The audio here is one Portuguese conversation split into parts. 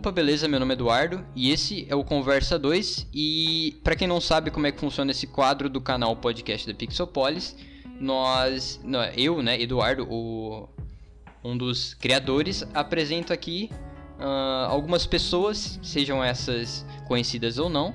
Opa, beleza? Meu nome é Eduardo e esse é o Conversa 2. E para quem não sabe como é que funciona esse quadro do canal podcast da Pixopolis, nós, não, eu, né, Eduardo, o, um dos criadores, apresento aqui uh, algumas pessoas, sejam essas conhecidas ou não,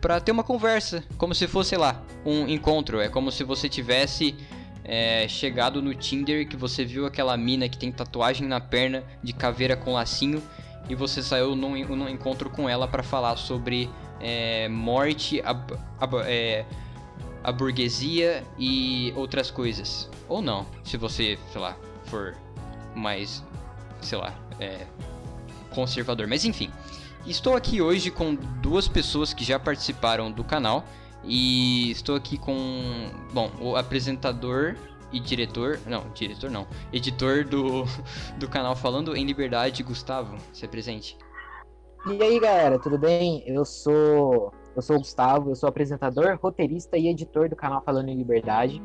para ter uma conversa, como se fosse, sei lá, um encontro. É como se você tivesse é, chegado no Tinder que você viu aquela mina que tem tatuagem na perna de caveira com lacinho e você saiu num, num encontro com ela para falar sobre é, morte, a, a, é, a, burguesia e outras coisas. Ou não, se você, sei lá, for mais, sei lá, é, conservador. Mas enfim, estou aqui hoje com duas pessoas que já participaram do canal. E estou aqui com, bom, o apresentador e diretor, não, diretor não, editor do, do canal Falando em Liberdade, Gustavo, se presente. E aí, galera, tudo bem? Eu sou eu sou o Gustavo, eu sou apresentador, roteirista e editor do canal Falando em Liberdade.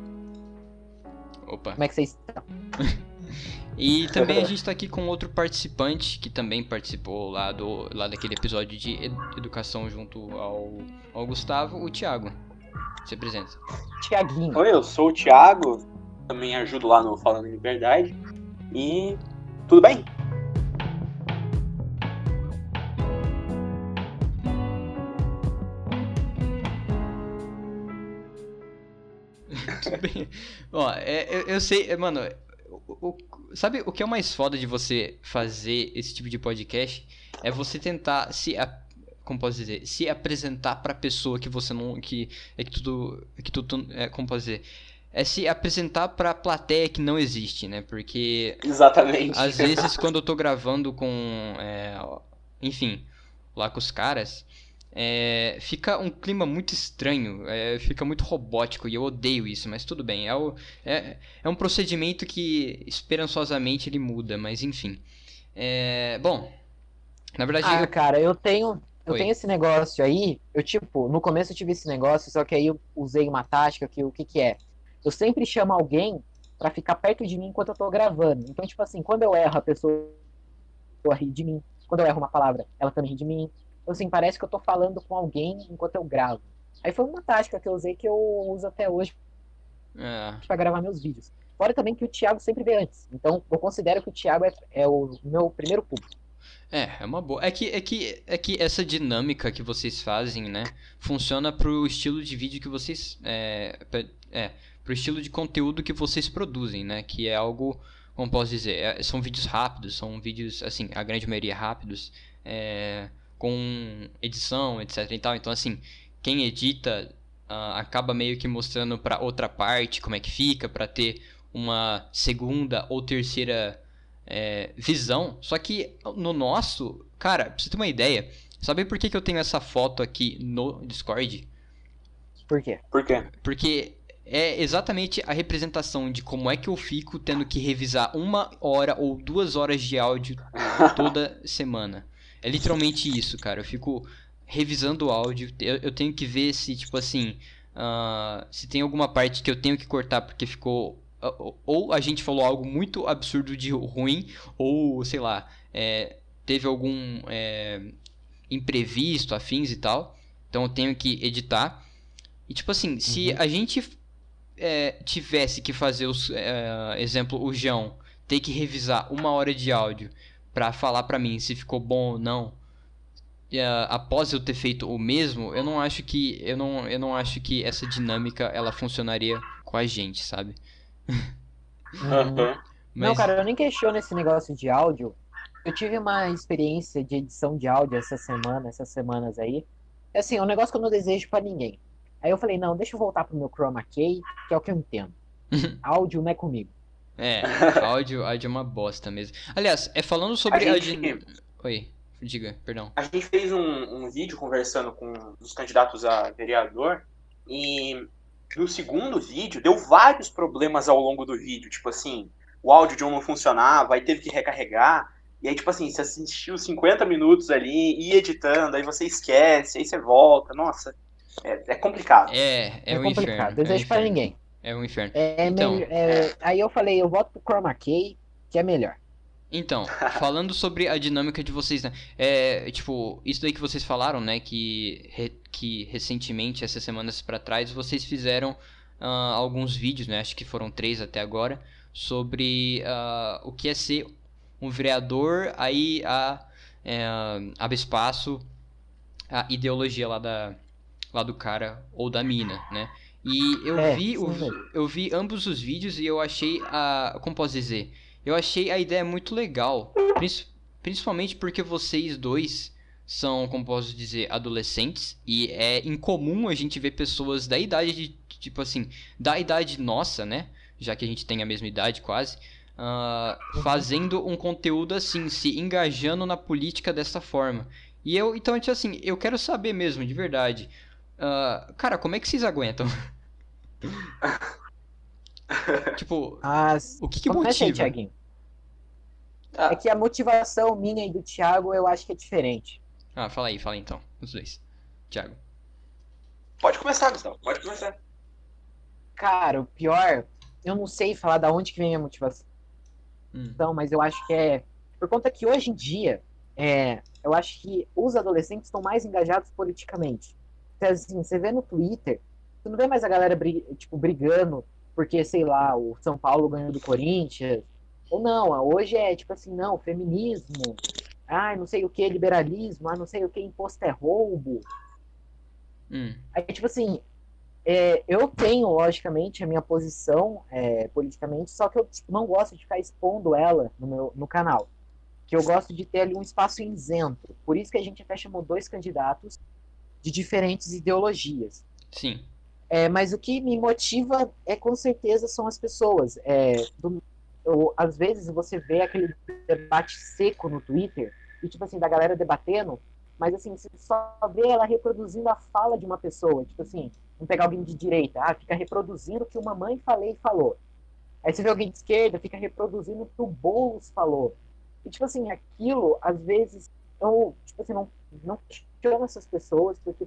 Opa. Como é que vocês estão? e também a gente está aqui com outro participante que também participou lá, do, lá daquele episódio de educação junto ao, ao Gustavo, o Thiago. Se apresenta. Tiaguinho. Oi, eu sou o Thiago, também ajudo lá no Falando em Liberdade. E tudo bem? Ó, é, eu, eu, sei, é, mano, o, o, sabe o que é o mais foda de você fazer esse tipo de podcast? É você tentar se como posso dizer, se apresentar para pessoa que você não que é que tudo é que tudo é, como posso dizer, é se apresentar pra plateia que não existe, né? Porque. Exatamente. Às vezes, quando eu tô gravando com. É, enfim, lá com os caras. É, fica um clima muito estranho, é, fica muito robótico e eu odeio isso, mas tudo bem. É, o, é, é um procedimento que esperançosamente ele muda, mas enfim. É, bom, na verdade. Ah, eu... cara, eu tenho. Eu Oi. tenho esse negócio aí, eu tipo, no começo eu tive esse negócio, só que aí eu usei uma tática que o que que é? Eu sempre chamo alguém para ficar perto de mim enquanto eu tô gravando. Então, tipo assim, quando eu erro, a pessoa ri de mim. Quando eu erro uma palavra, ela também ri de mim. Então, assim, parece que eu tô falando com alguém enquanto eu gravo. Aí foi uma tática que eu usei que eu uso até hoje é. para gravar meus vídeos. Fora também que o Thiago sempre vê antes. Então, eu considero que o Thiago é, é o meu primeiro público. É, é uma boa. É que, é, que, é que essa dinâmica que vocês fazem, né, funciona pro estilo de vídeo que vocês. É, é pro estilo de conteúdo que vocês produzem, né? Que é algo, como posso dizer, é, são vídeos rápidos, são vídeos, assim, a grande maioria rápidos, é, com edição, etc e tal. Então, assim, quem edita uh, acaba meio que mostrando para outra parte como é que fica, para ter uma segunda ou terceira é, visão. Só que no nosso, cara, pra você ter uma ideia, sabe por que, que eu tenho essa foto aqui no Discord? Por quê? Por quê? Porque é exatamente a representação de como é que eu fico tendo que revisar uma hora ou duas horas de áudio toda semana. É literalmente isso, cara. Eu fico revisando o áudio. Eu, eu tenho que ver se, tipo assim, uh, se tem alguma parte que eu tenho que cortar porque ficou. Uh, ou a gente falou algo muito absurdo de ruim, ou sei lá, é, teve algum é, imprevisto, afins e tal. Então eu tenho que editar. E tipo assim, uhum. se a gente é, tivesse que fazer os é, exemplo o João ter que revisar uma hora de áudio para falar para mim se ficou bom ou não uh, após eu ter feito o mesmo eu não acho que eu não eu não acho que essa dinâmica ela funcionaria com a gente sabe? Uhum. Mas... não cara eu nem questiono esse negócio de áudio. Eu tive uma experiência de edição de áudio essa semana essas semanas aí. Assim é um negócio que eu não desejo para ninguém Aí eu falei, não, deixa eu voltar pro meu Chroma Key, que é o que eu entendo. áudio não é comigo. É, áudio, áudio é uma bosta mesmo. Aliás, é falando sobre a gente... Oi, diga, perdão. A gente fez um, um vídeo conversando com os candidatos a vereador e no segundo vídeo deu vários problemas ao longo do vídeo. Tipo assim, o áudio de um não funcionava, aí teve que recarregar. E aí, tipo assim, você assistiu 50 minutos ali, ia editando, aí você esquece, aí você volta. Nossa, é, é complicado. É, é, é um complicado. Inferno, Desejo é para ninguém. É um inferno. É, então, é, aí eu falei, eu voto pro Chroma Key, que é melhor. Então, falando sobre a dinâmica de vocês, né? É, tipo, isso daí que vocês falaram, né? Que, re, que recentemente, essas semanas para trás, vocês fizeram uh, alguns vídeos, né? Acho que foram três até agora, sobre uh, o que é ser um vereador, aí a, é, abre espaço a ideologia lá, da, lá do cara ou da mina, né? E eu é, vi, o, eu vi ambos os vídeos e eu achei a. Como posso dizer? Eu achei a ideia muito legal. Principalmente porque vocês dois são, como posso dizer, adolescentes. E é incomum a gente ver pessoas da idade de. Tipo assim, da idade nossa, né? Já que a gente tem a mesma idade quase. Uh, fazendo um conteúdo assim, se engajando na política dessa forma. E eu, então, tipo assim, eu quero saber mesmo, de verdade. Uh, cara, como é que vocês aguentam? tipo, As... o que, que motiva? Ah. É que a motivação minha e do Thiago eu acho que é diferente. Ah, fala aí, fala aí, então, os dois. Thiago. Pode começar, Gustavo, pode começar. Cara, o pior, eu não sei falar da onde que vem a motivação, hum. mas eu acho que é por conta que hoje em dia, é, eu acho que os adolescentes estão mais engajados politicamente. Assim, você vê no Twitter, você não vê mais a galera tipo, brigando porque, sei lá, o São Paulo ganhou do Corinthians. Ou não, hoje é tipo assim, não, feminismo, ah, não sei o que, liberalismo, ah, não sei o que, imposto é roubo. Hum. Aí, tipo assim, é, eu tenho, logicamente, a minha posição é, politicamente, só que eu tipo, não gosto de ficar expondo ela no meu no canal. Que eu gosto de ter ali um espaço isento. Por isso que a gente até chamou dois candidatos de diferentes ideologias. Sim. É, mas o que me motiva é com certeza são as pessoas. É, do, eu, às vezes você vê aquele debate seco no Twitter e tipo assim da galera debatendo, mas assim você só vê ela reproduzindo a fala de uma pessoa, tipo assim, vamos pegar alguém de direita, ah, fica reproduzindo o que uma mãe falei falou. Aí você vê alguém de esquerda, fica reproduzindo o que o Boulos falou. E tipo assim, aquilo às vezes eu tipo assim não não questiono essas pessoas porque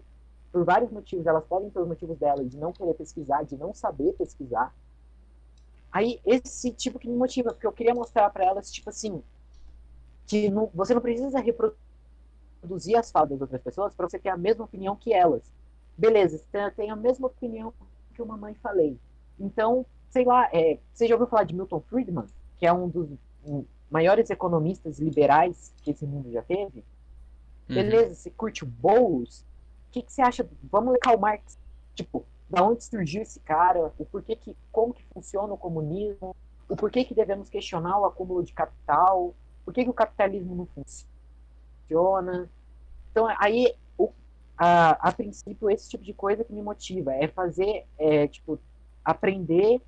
por vários motivos, elas podem ter os motivos delas de não querer pesquisar, de não saber pesquisar. Aí, esse tipo que me motiva, porque eu queria mostrar para elas, tipo assim, que não, você não precisa reproduzir as falas das outras pessoas para você ter a mesma opinião que elas. Beleza, você tem a mesma opinião que uma mãe falei. Então, sei lá, é, você já ouviu falar de Milton Friedman, que é um dos maiores economistas liberais que esse mundo já teve? Uhum. Beleza, você curte o Boulos? que, que você acha? Vamos ler Karl Marx. Tipo, da onde surgiu esse cara? O porquê que, como que funciona o comunismo? O porquê que devemos questionar o acúmulo de capital? Por que, que o capitalismo não funciona? Então, aí, o, a, a princípio, esse tipo de coisa que me motiva é fazer, é, tipo, aprender,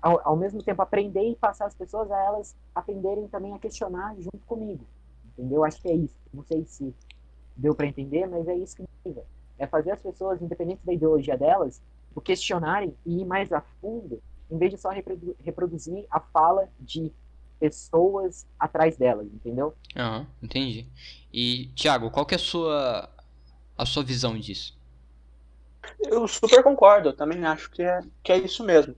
ao, ao mesmo tempo aprender e passar as pessoas a elas aprenderem também a questionar junto comigo. Entendeu? Acho que é isso. Não sei se deu para entender, mas é isso que me motiva é fazer as pessoas, independente da ideologia delas, o questionarem e ir mais a fundo, em vez de só reprodu reproduzir a fala de pessoas atrás delas, entendeu? Aham, uhum, entendi. E, Thiago, qual que é a sua, a sua visão disso? Eu super concordo, eu também acho que é, que é isso mesmo.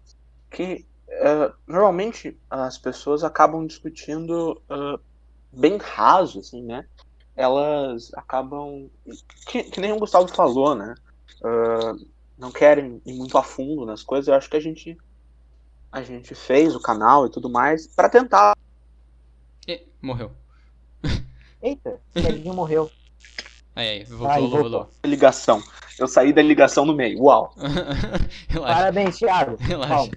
Que uh, normalmente as pessoas acabam discutindo uh, bem raso, assim, né? elas acabam. Que, que nem o Gustavo falou, né? Uh, não querem ir muito a fundo nas coisas. Eu acho que a gente a gente fez o canal e tudo mais para tentar. E, morreu. Eita, o morreu. Aí, aí, voltou, aí, voltou. voltou. Ligação. Eu saí da ligação no meio. Uau. Parabéns, Thiago. Relaxa.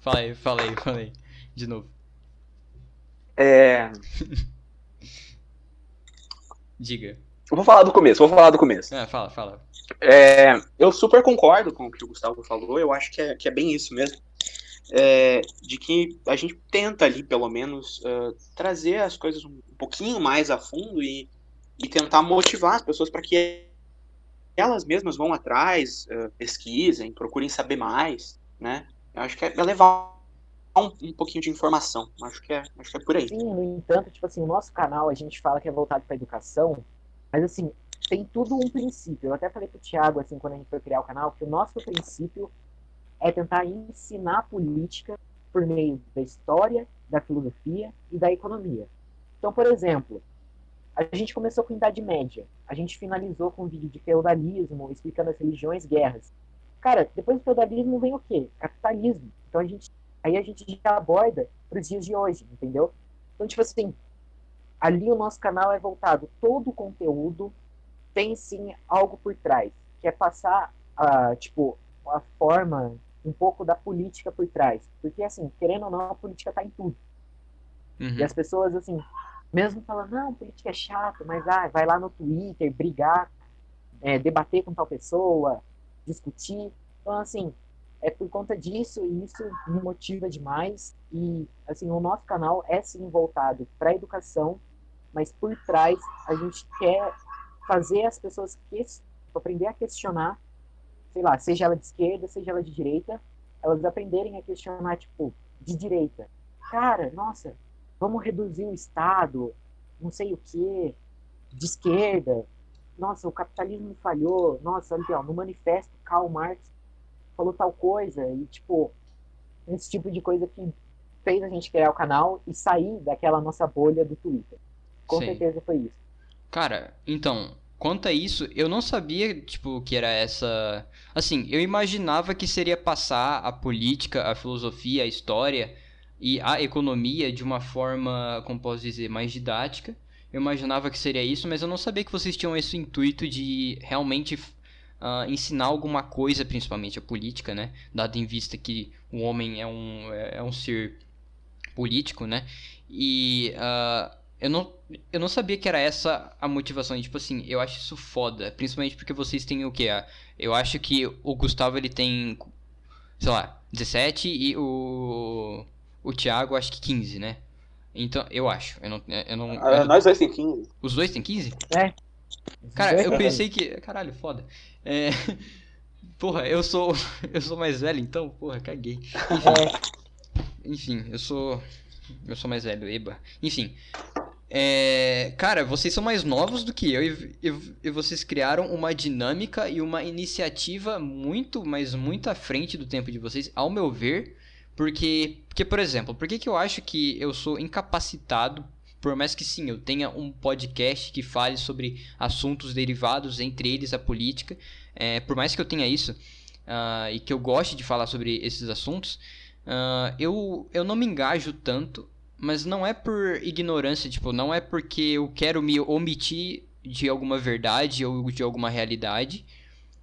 Fala aí, fala aí, fala aí. De novo. É. Diga. Eu vou falar do começo, vou falar do começo. É, fala, fala. É, eu super concordo com o que o Gustavo falou, eu acho que é, que é bem isso mesmo. É, de que a gente tenta ali, pelo menos, uh, trazer as coisas um pouquinho mais a fundo e, e tentar motivar as pessoas para que elas mesmas vão atrás, uh, pesquisem, procurem saber mais, né? Eu acho que é levar um, um pouquinho de informação. Acho que, é, acho que é por aí. Sim, no entanto, tipo assim, o nosso canal a gente fala que é voltado para educação, mas assim, tem tudo um princípio. Eu até falei pro Thiago, assim, quando a gente foi criar o canal, que o nosso princípio é tentar ensinar política por meio da história da filosofia e da economia. Então, por exemplo, a gente começou com a Idade Média, a gente finalizou com um vídeo de feudalismo, explicando as religiões, guerras. Cara, depois do feudalismo vem o quê? Capitalismo. Então a gente, aí a gente já aborda para os dias de hoje, entendeu? Então, tipo assim, ali o nosso canal é voltado, todo o conteúdo tem sim algo por trás, que é passar a, tipo, a forma, um pouco da política por trás. Porque, assim, querendo ou não, a política tá em tudo. Uhum. E as pessoas, assim, mesmo falando, não, política é chato, mas ah, vai lá no Twitter brigar, é, debater com tal pessoa, discutir. Então, assim, é por conta disso e isso me motiva demais. E, assim, o nosso canal é sim voltado para educação, mas por trás a gente quer fazer as pessoas que, aprender a questionar, sei lá, seja ela de esquerda, seja ela de direita, elas aprenderem a questionar, tipo, de direita. Cara, nossa, vamos reduzir o Estado, não sei o que, de esquerda. Nossa, o capitalismo falhou. Nossa, olha, no manifesto Karl Marx falou tal coisa. E, tipo, esse tipo de coisa que fez a gente criar o canal e sair daquela nossa bolha do Twitter. Com Sim. certeza foi isso. Cara, então, quanto a isso, eu não sabia, tipo, que era essa. Assim, eu imaginava que seria passar a política, a filosofia, a história e a economia de uma forma, como posso dizer, mais didática. Eu imaginava que seria isso, mas eu não sabia que vocês tinham esse intuito de realmente uh, ensinar alguma coisa, principalmente a política, né? Dado em vista que o homem é um, é um ser político, né? E uh, eu, não, eu não sabia que era essa a motivação. E, tipo assim, eu acho isso foda. Principalmente porque vocês têm o quê? Eu acho que o Gustavo ele tem, sei lá, 17 e o o Thiago acho que 15, né? Então, eu acho. Eu não, eu não, ah, eu... Nós dois tem 15. Os dois tem 15? É. Cara, eu pensei que. Caralho, foda. É... Porra, eu sou. Eu sou mais velho, então, porra, caguei. Enfim, é. Enfim eu sou. Eu sou mais velho, eba. Enfim. É, cara, vocês são mais novos do que eu e, e, e, vocês criaram uma dinâmica e uma iniciativa muito, mas muito à frente do tempo de vocês, ao meu ver. Porque, porque por exemplo, por que, que eu acho que eu sou incapacitado, por mais que sim, eu tenha um podcast que fale sobre assuntos derivados, entre eles a política, é, por mais que eu tenha isso uh, e que eu goste de falar sobre esses assuntos, uh, eu, eu não me engajo tanto, mas não é por ignorância, tipo, não é porque eu quero me omitir de alguma verdade ou de alguma realidade,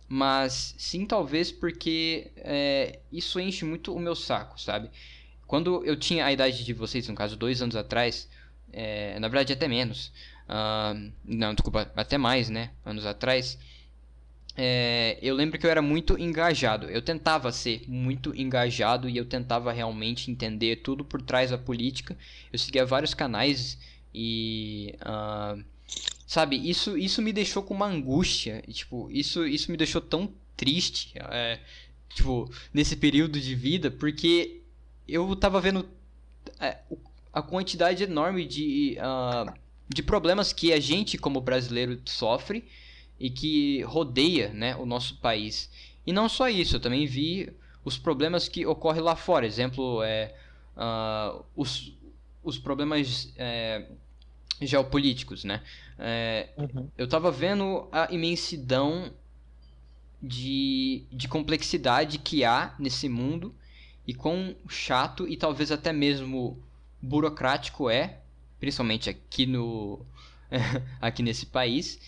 mas sim talvez porque é, isso enche muito o meu saco, sabe? Quando eu tinha a idade de vocês, no caso dois anos atrás, é, na verdade até menos, uh, não, desculpa, até mais, né, anos atrás, é, eu lembro que eu era muito engajado, eu tentava ser muito engajado e eu tentava realmente entender tudo por trás da política, eu seguia vários canais e... Uh, Sabe, isso, isso me deixou com uma angústia. Tipo, isso, isso me deixou tão triste. É, tipo, nesse período de vida, porque eu tava vendo é, a quantidade enorme de, uh, de problemas que a gente, como brasileiro, sofre e que rodeia né, o nosso país. E não só isso, eu também vi os problemas que ocorrem lá fora. Exemplo, é, uh, os, os problemas é, geopolíticos, né? É, uhum. Eu tava vendo a imensidão de, de complexidade que há nesse mundo e quão chato e talvez até mesmo burocrático é, principalmente aqui no aqui nesse país.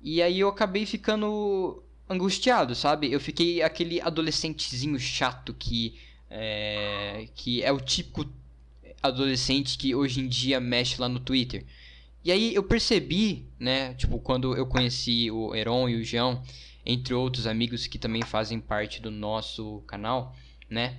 E aí eu acabei ficando angustiado, sabe? Eu fiquei aquele adolescentezinho chato que é, que é o típico adolescente que hoje em dia mexe lá no Twitter. E aí eu percebi, né, tipo, quando eu conheci o Heron e o João, entre outros amigos que também fazem parte do nosso canal, né,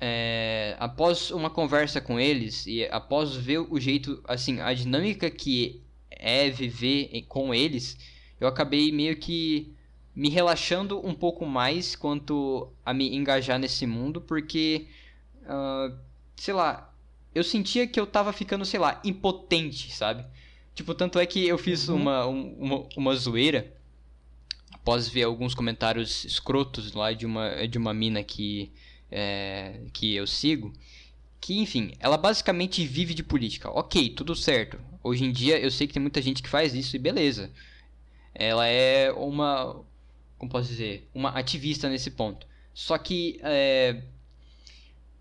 é, após uma conversa com eles e após ver o jeito, assim, a dinâmica que é viver com eles, eu acabei meio que me relaxando um pouco mais quanto a me engajar nesse mundo, porque, uh, sei lá, eu sentia que eu tava ficando, sei lá, impotente, sabe? Tipo, tanto é que eu fiz uhum. uma, uma, uma zoeira após ver alguns comentários escrotos lá de uma, de uma mina que, é, que eu sigo. que, enfim, ela basicamente vive de política. Ok, tudo certo. Hoje em dia eu sei que tem muita gente que faz isso e beleza. Ela é uma. Como posso dizer? Uma ativista nesse ponto. Só que. É,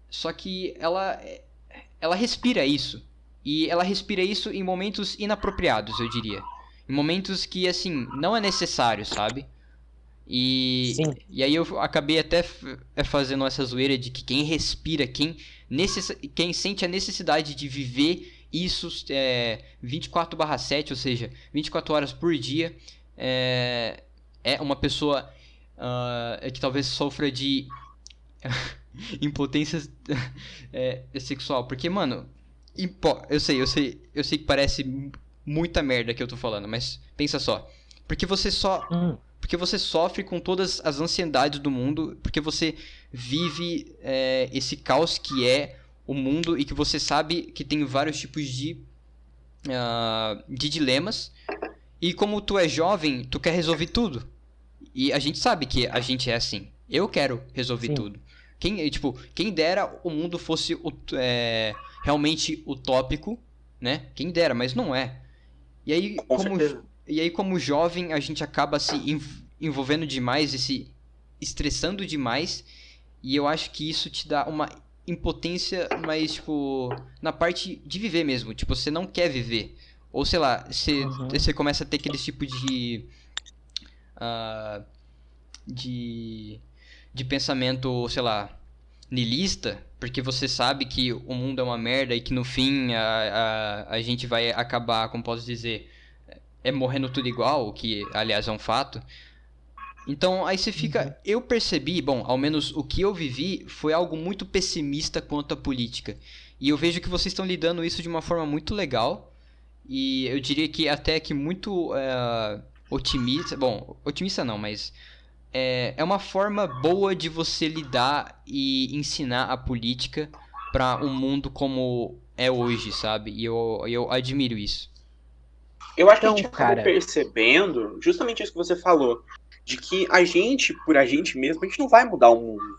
só que ela. Ela respira isso. E ela respira isso em momentos inapropriados, eu diria. Em momentos que, assim, não é necessário, sabe? E, Sim. e aí eu acabei até é, fazendo essa zoeira de que quem respira, quem, necess, quem sente a necessidade de viver isso é, 24 7, ou seja, 24 horas por dia, é, é uma pessoa uh, que talvez sofra de impotência é, sexual. Porque, mano, impo eu sei, eu sei, eu sei que parece muita merda que eu tô falando, mas pensa só. Porque você só. Hum porque você sofre com todas as ansiedades do mundo, porque você vive é, esse caos que é o mundo e que você sabe que tem vários tipos de, uh, de dilemas. E como tu é jovem, tu quer resolver tudo. E a gente sabe que a gente é assim. Eu quero resolver Sim. tudo. Quem, tipo, quem dera o mundo fosse é, realmente utópico, né? Quem dera, mas não é. E aí, Com como, certeza. E aí, como jovem, a gente acaba se envolvendo demais e se estressando demais. E eu acho que isso te dá uma impotência, mas, tipo, na parte de viver mesmo. Tipo, você não quer viver. Ou, sei lá, você, uhum. você começa a ter aquele tipo de. Uh, de. de pensamento, sei lá, nilista, porque você sabe que o mundo é uma merda e que no fim a, a, a gente vai acabar, como posso dizer, é morrendo tudo igual, o que aliás é um fato. Então aí você fica. Uhum. Eu percebi, bom, ao menos o que eu vivi foi algo muito pessimista quanto à política. E eu vejo que vocês estão lidando isso de uma forma muito legal. E eu diria que até que muito é, otimista. Bom, otimista não, mas. É, é uma forma boa de você lidar e ensinar a política para um mundo como é hoje, sabe? E eu, eu admiro isso. Eu acho então, que a gente então, acabou percebendo justamente isso que você falou. De que a gente, por a gente mesmo, a gente não vai mudar o mundo.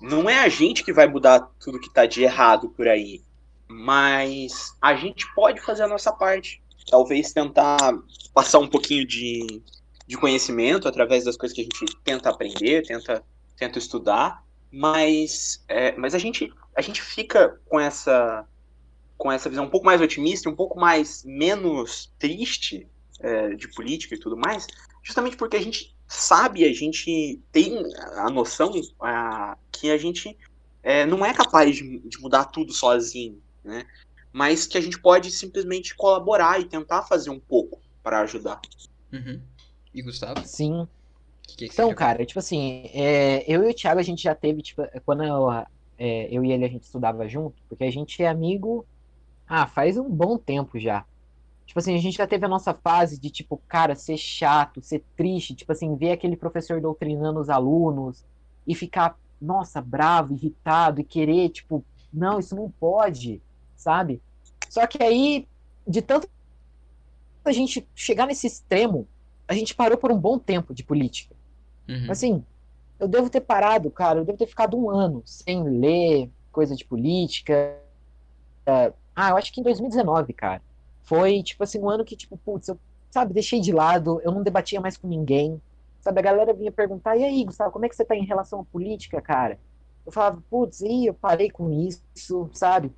Não é a gente que vai mudar tudo que tá de errado por aí. Mas a gente pode fazer a nossa parte. Talvez tentar passar um pouquinho de, de conhecimento através das coisas que a gente tenta aprender, tenta, tenta estudar. Mas, é, mas a, gente, a gente fica com essa com essa visão um pouco mais otimista, um pouco mais menos triste é, de política e tudo mais, justamente porque a gente sabe, a gente tem a noção a, que a gente é, não é capaz de, de, mudar tudo sozinho, né? Mas que a gente pode simplesmente colaborar e tentar fazer um pouco para ajudar. Uhum. E Gustavo? Sim. Que que então, cara, tipo assim, é, eu e o Thiago a gente já teve, tipo, quando eu, é, eu e ele a gente estudava junto, porque a gente é amigo ah, faz um bom tempo já. Tipo assim, a gente já teve a nossa fase de, tipo, cara, ser chato, ser triste, tipo assim, ver aquele professor doutrinando os alunos e ficar, nossa, bravo, irritado e querer, tipo, não, isso não pode, sabe? Só que aí, de tanto a gente chegar nesse extremo, a gente parou por um bom tempo de política. Uhum. Assim, eu devo ter parado, cara, eu devo ter ficado um ano sem ler coisa de política, ah, eu acho que em 2019, cara. Foi, tipo assim, um ano que, tipo, putz, eu, sabe, deixei de lado, eu não debatia mais com ninguém. Sabe, a galera vinha perguntar, e aí, Gustavo, como é que você tá em relação à política, cara? Eu falava, putz, e eu parei com isso, sabe?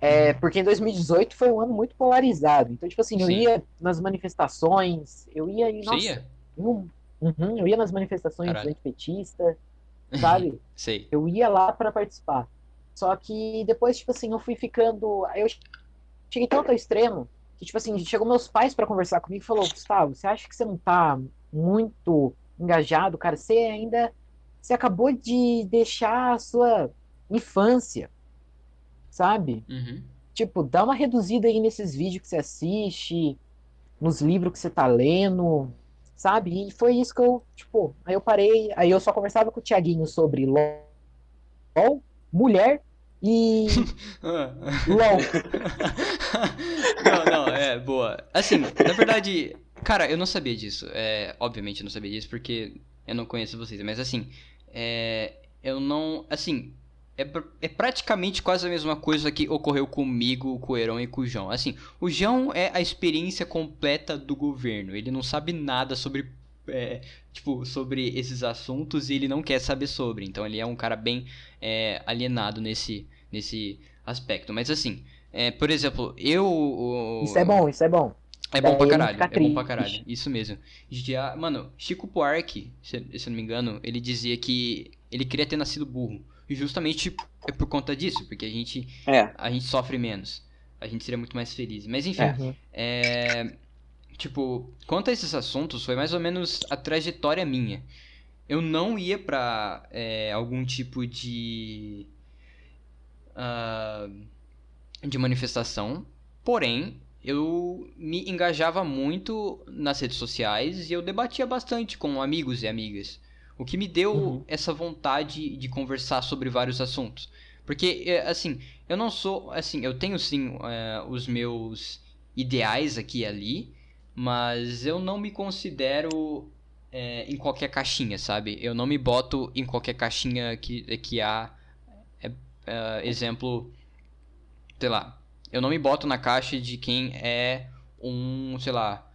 É, porque em 2018 foi um ano muito polarizado. Então, tipo assim, Sim. eu ia nas manifestações, eu ia. Nossa, ia? Eu, uhum, eu ia nas manifestações antipetistas, sabe? Sei. Eu ia lá para participar. Só que depois, tipo assim, eu fui ficando. Eu cheguei tanto ao extremo que, tipo assim, chegou meus pais para conversar comigo e falou: Gustavo, você acha que você não tá muito engajado, cara? Você ainda. Você acabou de deixar a sua infância, sabe? Uhum. Tipo, dá uma reduzida aí nesses vídeos que você assiste, nos livros que você tá lendo, sabe? E foi isso que eu, tipo, aí eu parei, aí eu só conversava com o Tiaguinho sobre LOL, mulher e. LOL. não, não, é, boa. Assim, na verdade, cara, eu não sabia disso. É, obviamente eu não sabia disso porque eu não conheço vocês, mas assim, é, eu não. Assim, é, é, praticamente quase a mesma coisa que ocorreu comigo, com o Heron e com o João. Assim, o João é a experiência completa do governo. Ele não sabe nada sobre, é, tipo, sobre esses assuntos e ele não quer saber sobre. Então ele é um cara bem é, alienado nesse, nesse aspecto. Mas assim, é, por exemplo, eu. O... Isso é bom, isso é bom. É bom pra caralho, é bom pra caralho. Isso mesmo. Já, mano, Chico Buarque, se, se eu não me engano, ele dizia que ele queria ter nascido burro. E justamente é por conta disso, porque a gente, é. a gente sofre menos. A gente seria muito mais feliz. Mas enfim, é. é. Tipo, quanto a esses assuntos, foi mais ou menos a trajetória minha. Eu não ia pra é, algum tipo de. Uh, de manifestação, porém, eu me engajava muito nas redes sociais e eu debatia bastante com amigos e amigas. O que me deu uhum. essa vontade de conversar sobre vários assuntos. Porque, é, assim, eu não sou. Assim, eu tenho sim é, os meus ideais aqui e ali, mas eu não me considero é, em qualquer caixinha, sabe? Eu não me boto em qualquer caixinha que, que há. É, é exemplo, sei lá, eu não me boto na caixa de quem é um, sei lá,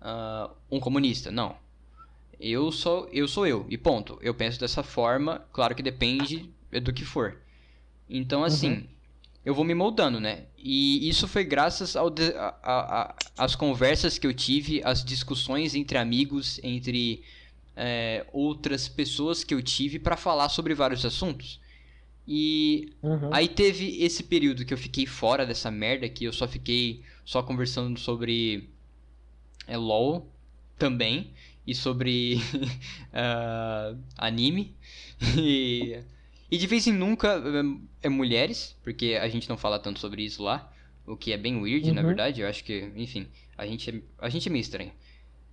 uh, um comunista. Não. Eu sou, eu sou eu, e ponto. Eu penso dessa forma, claro que depende do que for. Então, assim, uhum. eu vou me moldando, né? E isso foi graças ao de, a, a, às conversas que eu tive, as discussões entre amigos, entre é, outras pessoas que eu tive para falar sobre vários assuntos. E uhum. aí teve esse período que eu fiquei fora dessa merda, que eu só fiquei só conversando sobre é, LOL também e sobre uh, anime. E, e de vez em nunca é, é, mulheres, porque a gente não fala tanto sobre isso lá. O que é bem weird, uhum. na verdade. Eu acho que, enfim, a gente é, a gente é meio estranho.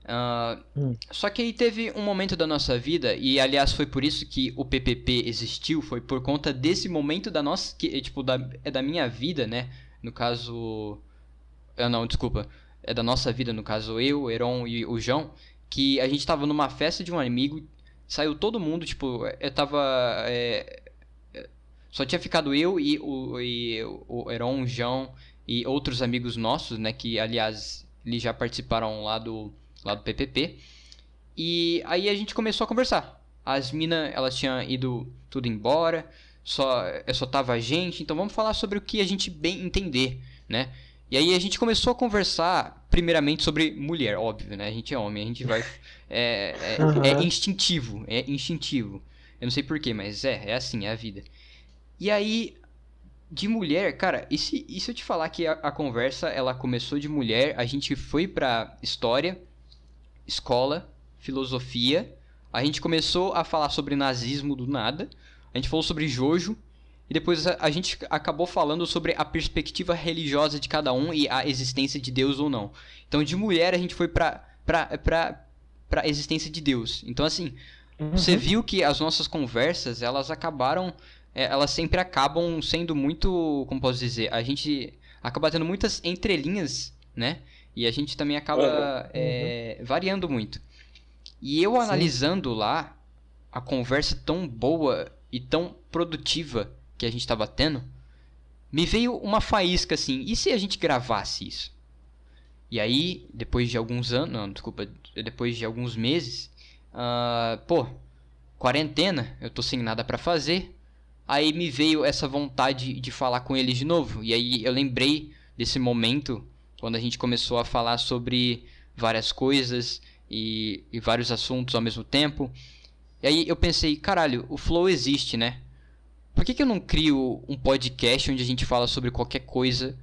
Uh, hum. Só que aí teve um momento da nossa vida, e aliás foi por isso que o PPP existiu, foi por conta desse momento da nossa, que, tipo, da, é da minha vida, né? No caso. Ah, não, desculpa. É da nossa vida, no caso eu, o Heron e o João que a gente tava numa festa de um amigo, saiu todo mundo, tipo, eu tava. É, é, só tinha ficado eu e o, e o Heron, o João e outros amigos nossos, né? Que aliás eles já participaram lá do, lá do PPP. E aí a gente começou a conversar. As minas, elas tinham ido tudo embora, só, só tava a gente, então vamos falar sobre o que a gente bem entender, né? E aí a gente começou a conversar, primeiramente, sobre mulher, óbvio, né? A gente é homem, a gente vai. É, é, uhum. é instintivo, é instintivo. Eu não sei porquê, mas é, é assim, é a vida. E aí, de mulher, cara, e se, e se eu te falar que a, a, conversa ela começou de mulher, a gente foi pra história, escola, filosofia, a gente começou a falar sobre nazismo do nada, a gente falou sobre Jojo, e depois a, a, gente acabou falando sobre a perspectiva religiosa de cada um e a existência de Deus ou não. Então, de mulher, a gente foi pra, pra, pra, pra existência de Deus. Então, assim, uhum. você viu que as nossas conversas, elas acabaram. É, elas sempre acabam sendo muito. Como posso dizer? A gente acaba tendo muitas entrelinhas, né? E a gente também acaba uhum. é, variando muito. E eu Sim. analisando lá a conversa tão boa e tão produtiva que a gente estava tendo, me veio uma faísca assim: e se a gente gravasse isso? E aí, depois de alguns anos, não, desculpa, depois de alguns meses, uh, pô, quarentena, eu tô sem nada para fazer. Aí me veio essa vontade de falar com eles de novo. E aí eu lembrei desse momento quando a gente começou a falar sobre várias coisas e, e vários assuntos ao mesmo tempo. E aí eu pensei, caralho, o Flow existe, né? Por que, que eu não crio um podcast onde a gente fala sobre qualquer coisa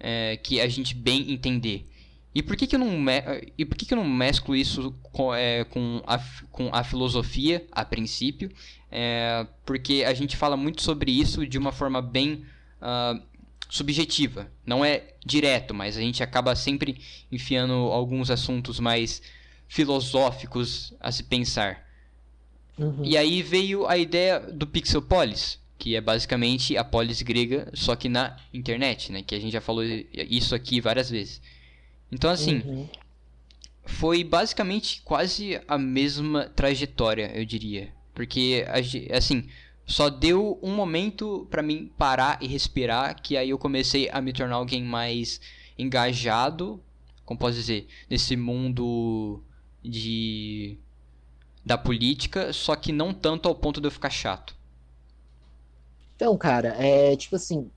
é, que a gente bem entender? E por que, que, eu, não e por que, que eu não mesclo isso com, é, com, a, com a filosofia, a princípio? É, porque a gente fala muito sobre isso de uma forma bem uh, subjetiva. Não é direto, mas a gente acaba sempre enfiando alguns assuntos mais filosóficos a se pensar. Uhum. E aí veio a ideia do Pixelpolis, que é basicamente a polis grega, só que na internet, né? Que a gente já falou isso aqui várias vezes. Então, assim, uhum. foi basicamente quase a mesma trajetória, eu diria. Porque, assim, Só deu um momento para mim parar e respirar, que aí eu comecei a me tornar alguém mais engajado, como posso dizer, nesse mundo de da política, só que não tanto ao ponto de eu ficar chato. Então, cara, é tipo assim,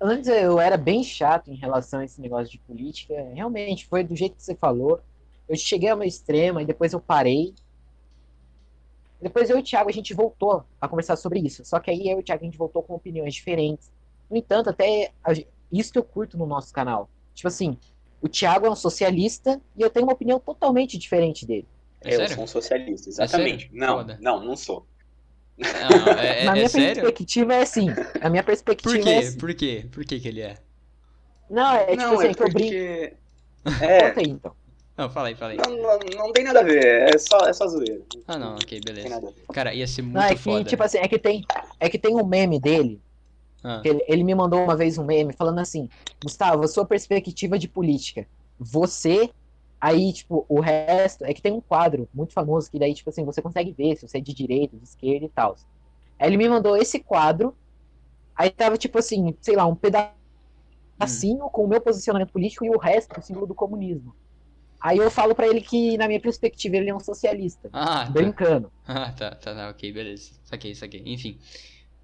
antes eu era bem chato em relação a esse negócio de política. Realmente, foi do jeito que você falou. Eu cheguei ao meu extremo e depois eu parei. Depois eu e o Thiago, a gente voltou a conversar sobre isso. Só que aí eu e o Thiago, a gente voltou com opiniões diferentes. No entanto, até isso que eu curto no nosso canal. Tipo assim, o Thiago é um socialista e eu tenho uma opinião totalmente diferente dele. É eu sou um socialista, exatamente. É não, não, não sou. Não, é, Na é minha sério? perspectiva é assim. A minha perspectiva Por quê? é assim. Por quê? Por que que ele é? Não, é tipo não, assim, é que eu brinco. porque... É, Conta aí, então. Não, fala aí, fala aí. não, não, não tem nada a ver, é só, é só zoeira. Ah, não, ok, beleza. Cara, ia ser muito Não, é que, foda. tipo assim, é que tem, é que tem um meme dele. Ah. que ele, ele me mandou uma vez um meme falando assim: Gustavo, a sua perspectiva de política. Você. Aí, tipo, o resto. É que tem um quadro muito famoso que daí, tipo assim, você consegue ver se você é de direita, de esquerda e tal. Aí ele me mandou esse quadro. Aí tava, tipo assim, sei lá, um pedacinho com o meu posicionamento político e o resto, o símbolo do comunismo. Aí eu falo pra ele que, na minha perspectiva, ele é um socialista. Ah, tá. Brincando. Ah, tá, tá, tá, ok, beleza. Saquei, saquei. Enfim,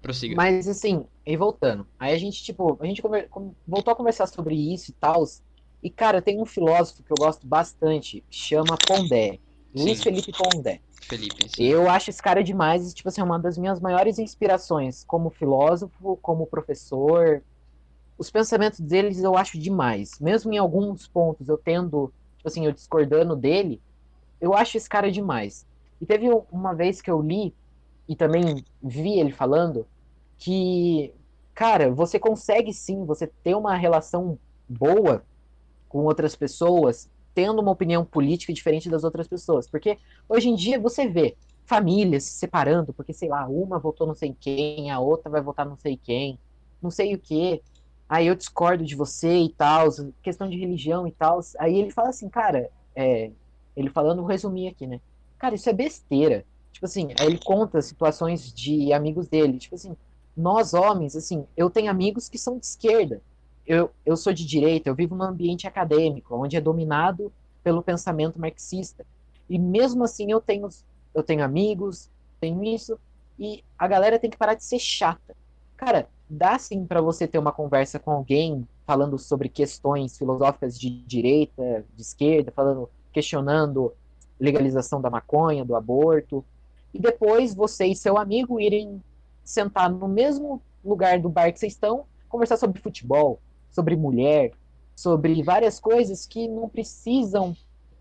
prossiga. Mas assim, e voltando. Aí a gente, tipo, a gente voltou a conversar sobre isso e tal. E, cara, tem um filósofo que eu gosto bastante, chama Pondé. Luiz Sim. Felipe Pondé. Felipe, sim. Eu acho esse cara demais, tipo assim, é uma das minhas maiores inspirações como filósofo, como professor. Os pensamentos deles eu acho demais. Mesmo em alguns pontos eu tendo, tipo assim, eu discordando dele, eu acho esse cara demais. E teve um- uma vez que eu li, e também vi ele falando, que, cara, você consegue sim, você ter uma relação boa com outras pessoas, tendo uma opinião política diferente das outras pessoas. Porque hoje em dia você vê famílias se separando, porque, sei lá, uma votou não sei quem, a outra vai votar não sei quem, não sei o quê. Aí eu discordo de você e tal, questão de religião e tal. Aí ele fala assim, cara, é, ele falando, vou resumir aqui, né? Cara, isso é besteira. Tipo assim, aí ele conta situações de amigos dele. Tipo assim, nós homens, assim, eu tenho amigos que são de esquerda. Eu, eu sou de direita, eu vivo num ambiente acadêmico, onde é dominado pelo pensamento marxista. E mesmo assim eu tenho, eu tenho amigos, tenho isso, e a galera tem que parar de ser chata. Cara, dá sim para você ter uma conversa com alguém falando sobre questões filosóficas de direita, de esquerda, falando, questionando legalização da maconha, do aborto, e depois você e seu amigo irem sentar no mesmo lugar do bar que vocês estão, conversar sobre futebol, sobre mulher, sobre várias coisas que não precisam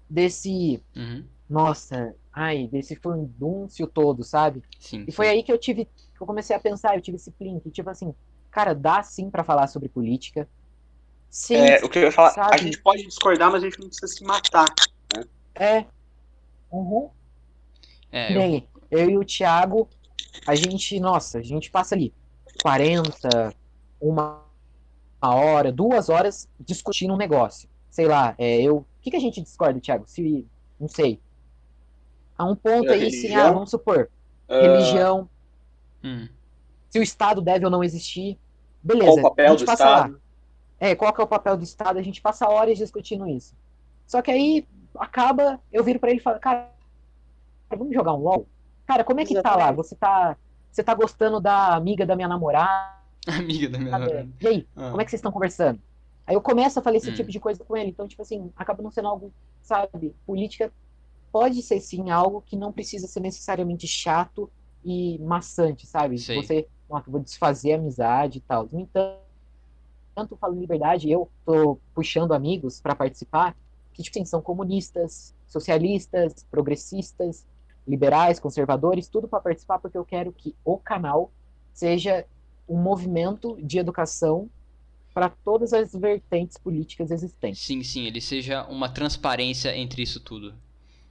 desse, Uhum, nossa, ai, desse furdúncio todo, sabe? sim. E foi sim. aí que eu tive, que eu comecei a pensar, eu tive esse plink, tipo assim, cara, dá sim pra falar sobre política. Sim, É, o que eu ia falar, a sabe? gente pode discordar, mas a gente não precisa se matar. é. Uhum. É, Que eu- eu e o Thiago, a gente, nossa, a gente passa ali 40, uma uma hora, duas horas discutindo um negócio. Sei lá, é, eu. O que, que a gente discorda, Thiago? Se. Não sei. A um ponto É, aí, sim, ah, vamos supor, Ah, religião, hum, se o Estado deve ou não existir. qual Beleza, o papel a gente do passa lá. Estado? É, qual que é o papel do Estado? A gente passa horas discutindo isso. Só que aí acaba, eu viro pra ele e falo, cara, vamos jogar um LOL? Cara, como é que tá lá? Exatamente. Você tá, você tá gostando da amiga da minha namorada? amiga da minha namorada. E aí, Ah, como é que vocês estão conversando? Aí eu começo a falar esse Hum. tipo de coisa com ele. Então, tipo assim, acaba não sendo algo, sabe? Política pode ser sim algo que não precisa ser necessariamente chato e maçante, sabe? Sei. Você, ó, vou desfazer a amizade e tal. No entanto, tanto falo em liberdade, eu tô puxando amigos para participar, que tipo assim, são comunistas, socialistas, progressistas, liberais, conservadores, tudo para participar porque eu quero que o canal seja um movimento de educação para todas as vertentes políticas existentes. Sim, sim, ele seja uma transparência entre isso tudo.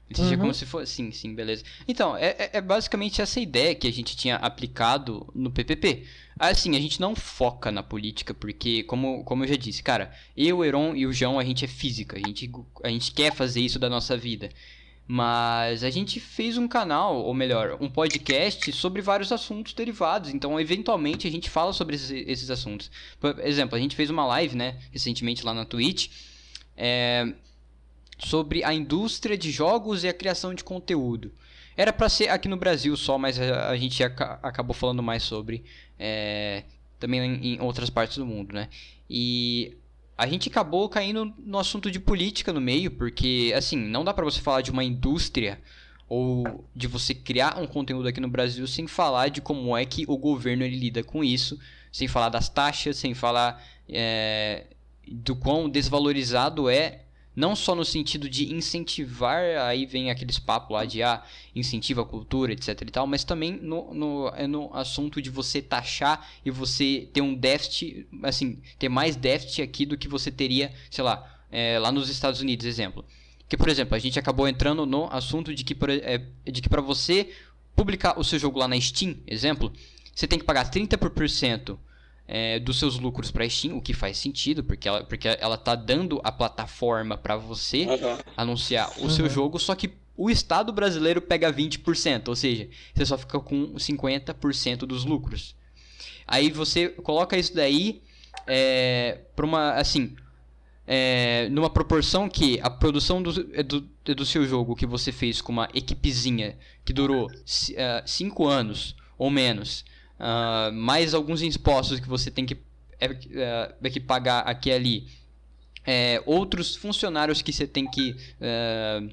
Ele seja Uhum. como se fosse. Sim, sim, beleza. Então, é, é- é basicamente essa ideia que a gente tinha aplicado no PPP. Assim, a gente não foca na política, porque, como, como eu já disse, cara, eu, o Heron e o João, a gente é física, a gente, a gente quer fazer isso da nossa vida. Mas a gente fez um canal, ou melhor, um podcast sobre vários assuntos derivados. Então, eventualmente, a gente fala sobre esses, esses assuntos. Por exemplo, a gente fez uma live, né, recentemente lá na Twitch, é, sobre a indústria de jogos e a criação de conteúdo. Era para ser aqui no Brasil só, mas a, a gente ac acabou falando mais sobre é, também em, em outras partes do mundo, né? E a gente acabou caindo no assunto de política no meio, porque, assim, não dá para você falar de uma indústria ou de você criar um conteúdo aqui no Brasil sem falar de como é que o governo ele lida com isso, sem falar das taxas, sem falar é, do quão desvalorizado é não só no sentido de incentivar, aí vem aqueles papos lá de ah, incentiva a cultura, etc e tal, mas também no, no, é no assunto de você taxar e você ter um déficit, assim, ter mais déficit aqui do que você teria, sei lá, é, lá nos Estados Unidos, exemplo. Que, por exemplo, a gente acabou entrando no assunto de que, é, de que para você publicar o seu jogo lá na Steam, exemplo, você tem que pagar 30% é, dos seus lucros para a Steam, o que faz sentido, porque ela, porque ela tá dando a plataforma para você uhum. anunciar o uhum. seu jogo, só que o Estado brasileiro pega 20%, ou seja, você só fica com 50% dos lucros. Aí você coloca isso daí é, para uma, assim, é, numa proporção que a produção do, do, do, seu jogo que você fez com uma equipezinha que durou 5 uh, anos ou menos, uh, mais alguns impostos que você tem que, é, é, é que pagar aqui e ali, é, outros funcionários que você tem que, uh,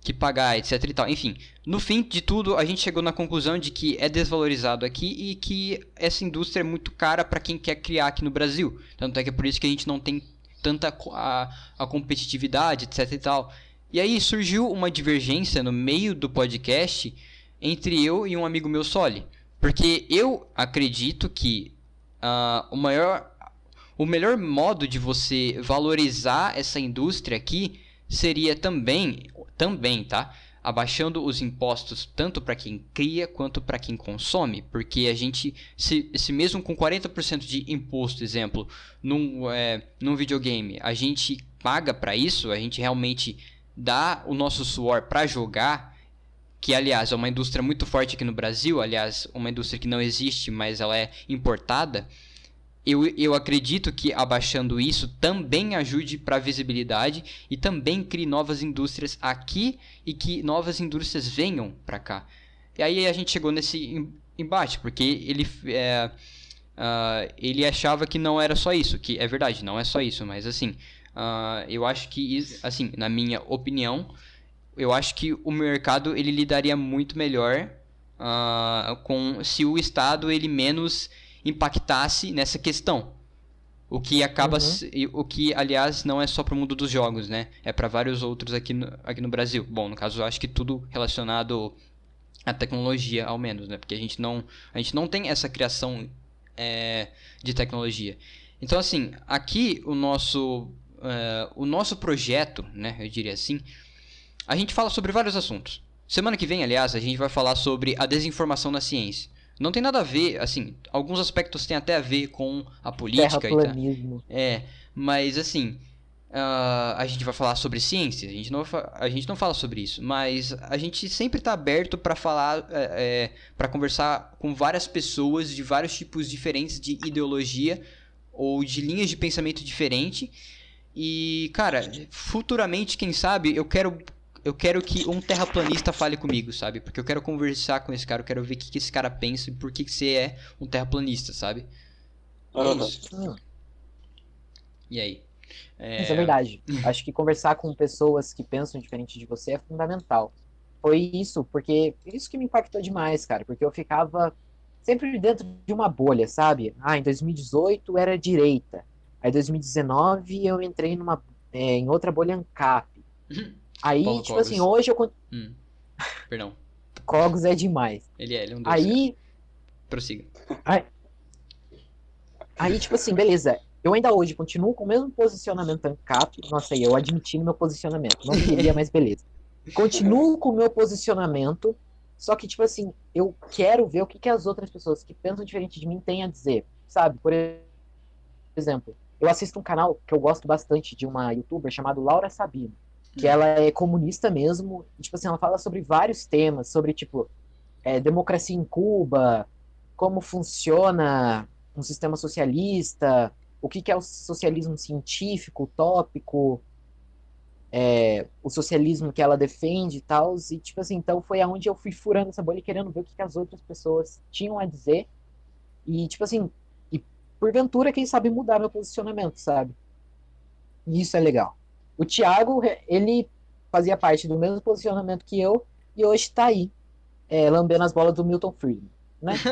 que pagar, etc e tal. Enfim, no fim de tudo, a gente chegou na conclusão de que é desvalorizado aqui e que essa indústria é muito cara para quem quer criar aqui no Brasil. Tanto é que é por isso que a gente não tem tanta a, a competitividade, etc e tal. E aí surgiu uma divergência no meio do podcast entre eu e um amigo meu Soli. Porque eu acredito que uh, o maior o melhor modo de você valorizar essa indústria aqui seria também também, tá? Abaixando os impostos tanto para quem cria quanto para quem consome, porque a gente, se, se mesmo com 40% de imposto, exemplo, num, é, num videogame, a gente paga para isso, a gente realmente dá o nosso suor para jogar, que aliás é uma indústria muito forte aqui no Brasil, aliás, uma indústria que não existe, mas ela é importada. Eu, eu acredito que abaixando isso também ajude para a visibilidade e também crie novas indústrias aqui e que novas indústrias venham para cá. E aí a gente chegou nesse embate, porque ele, é, uh, ele achava que não era só isso, que é verdade, não é só isso, mas assim, uh, eu acho que, assim, na minha opinião, eu acho que o mercado ele lidaria muito melhor uh, com se o Estado ele menos impactasse nessa questão. O que acaba, uhum. o que aliás não é só para o mundo dos jogos, né? É para vários outros aqui no, aqui no Brasil. Bom, no caso eu acho que tudo relacionado à tecnologia, ao menos, né? Porque a gente não, a gente não tem essa criação é, de tecnologia. Então assim, aqui o nosso, uh, o nosso projeto, né? Eu diria assim, a gente fala sobre vários assuntos. Semana que vem, aliás, a gente vai falar sobre a desinformação na ciência. Não tem nada a ver, assim, alguns aspectos têm até a ver com a política e tal. É, mas assim, uh, a gente vai falar sobre ciência, a gente, não, a gente não fala sobre isso, mas a gente sempre está aberto para falar, é, é para conversar com várias pessoas de vários tipos diferentes de ideologia ou de linhas de pensamento diferente. E, cara, futuramente, quem sabe, eu quero eu quero que um terraplanista fale comigo, sabe? Porque eu quero conversar com esse cara, eu quero ver o que, que esse cara pensa e por que, que você é um terraplanista, sabe? É E aí? É... Isso é verdade. Acho que conversar com pessoas que pensam diferente de você é fundamental. Foi isso, porque isso que me impactou demais, cara, porque eu ficava sempre dentro de uma bolha, sabe? Ah, em 2018 era direita. Aí em 2019 eu entrei numa é, em outra bolha ANCAP. Aí, Paulo tipo assim, Cogos. assim, hoje eu. Hum. Perdão. Cogos é demais. Ele é, ele é um doce. Aí. Prossiga. Aí, aí, tipo assim, beleza. Eu ainda hoje continuo com o mesmo posicionamento ANCAP. Nossa, aí eu admiti no meu posicionamento. Não queria, mas beleza. Continuo com o meu posicionamento. Só que, tipo assim, eu quero ver o que, que as outras pessoas que pensam diferente de mim têm a dizer. Sabe? Por exemplo, eu assisto um canal que eu gosto bastante de uma youtuber chamada Laura Sabino. Que ela é comunista mesmo. E, tipo assim, ela fala sobre vários temas, sobre, tipo, é, democracia em Cuba, como funciona um sistema socialista, o que, que é o socialismo científico, utópico, é, o socialismo que ela defende e tal. E, tipo assim, então foi aonde eu fui furando essa bolha e querendo ver o que, que as outras pessoas tinham a dizer. E, tipo assim, e porventura, quem sabe mudar meu posicionamento, sabe? E isso é legal. O Thiago, ele fazia parte do mesmo posicionamento que eu e hoje tá aí, é, lambendo as bolas do Milton Friedman, né?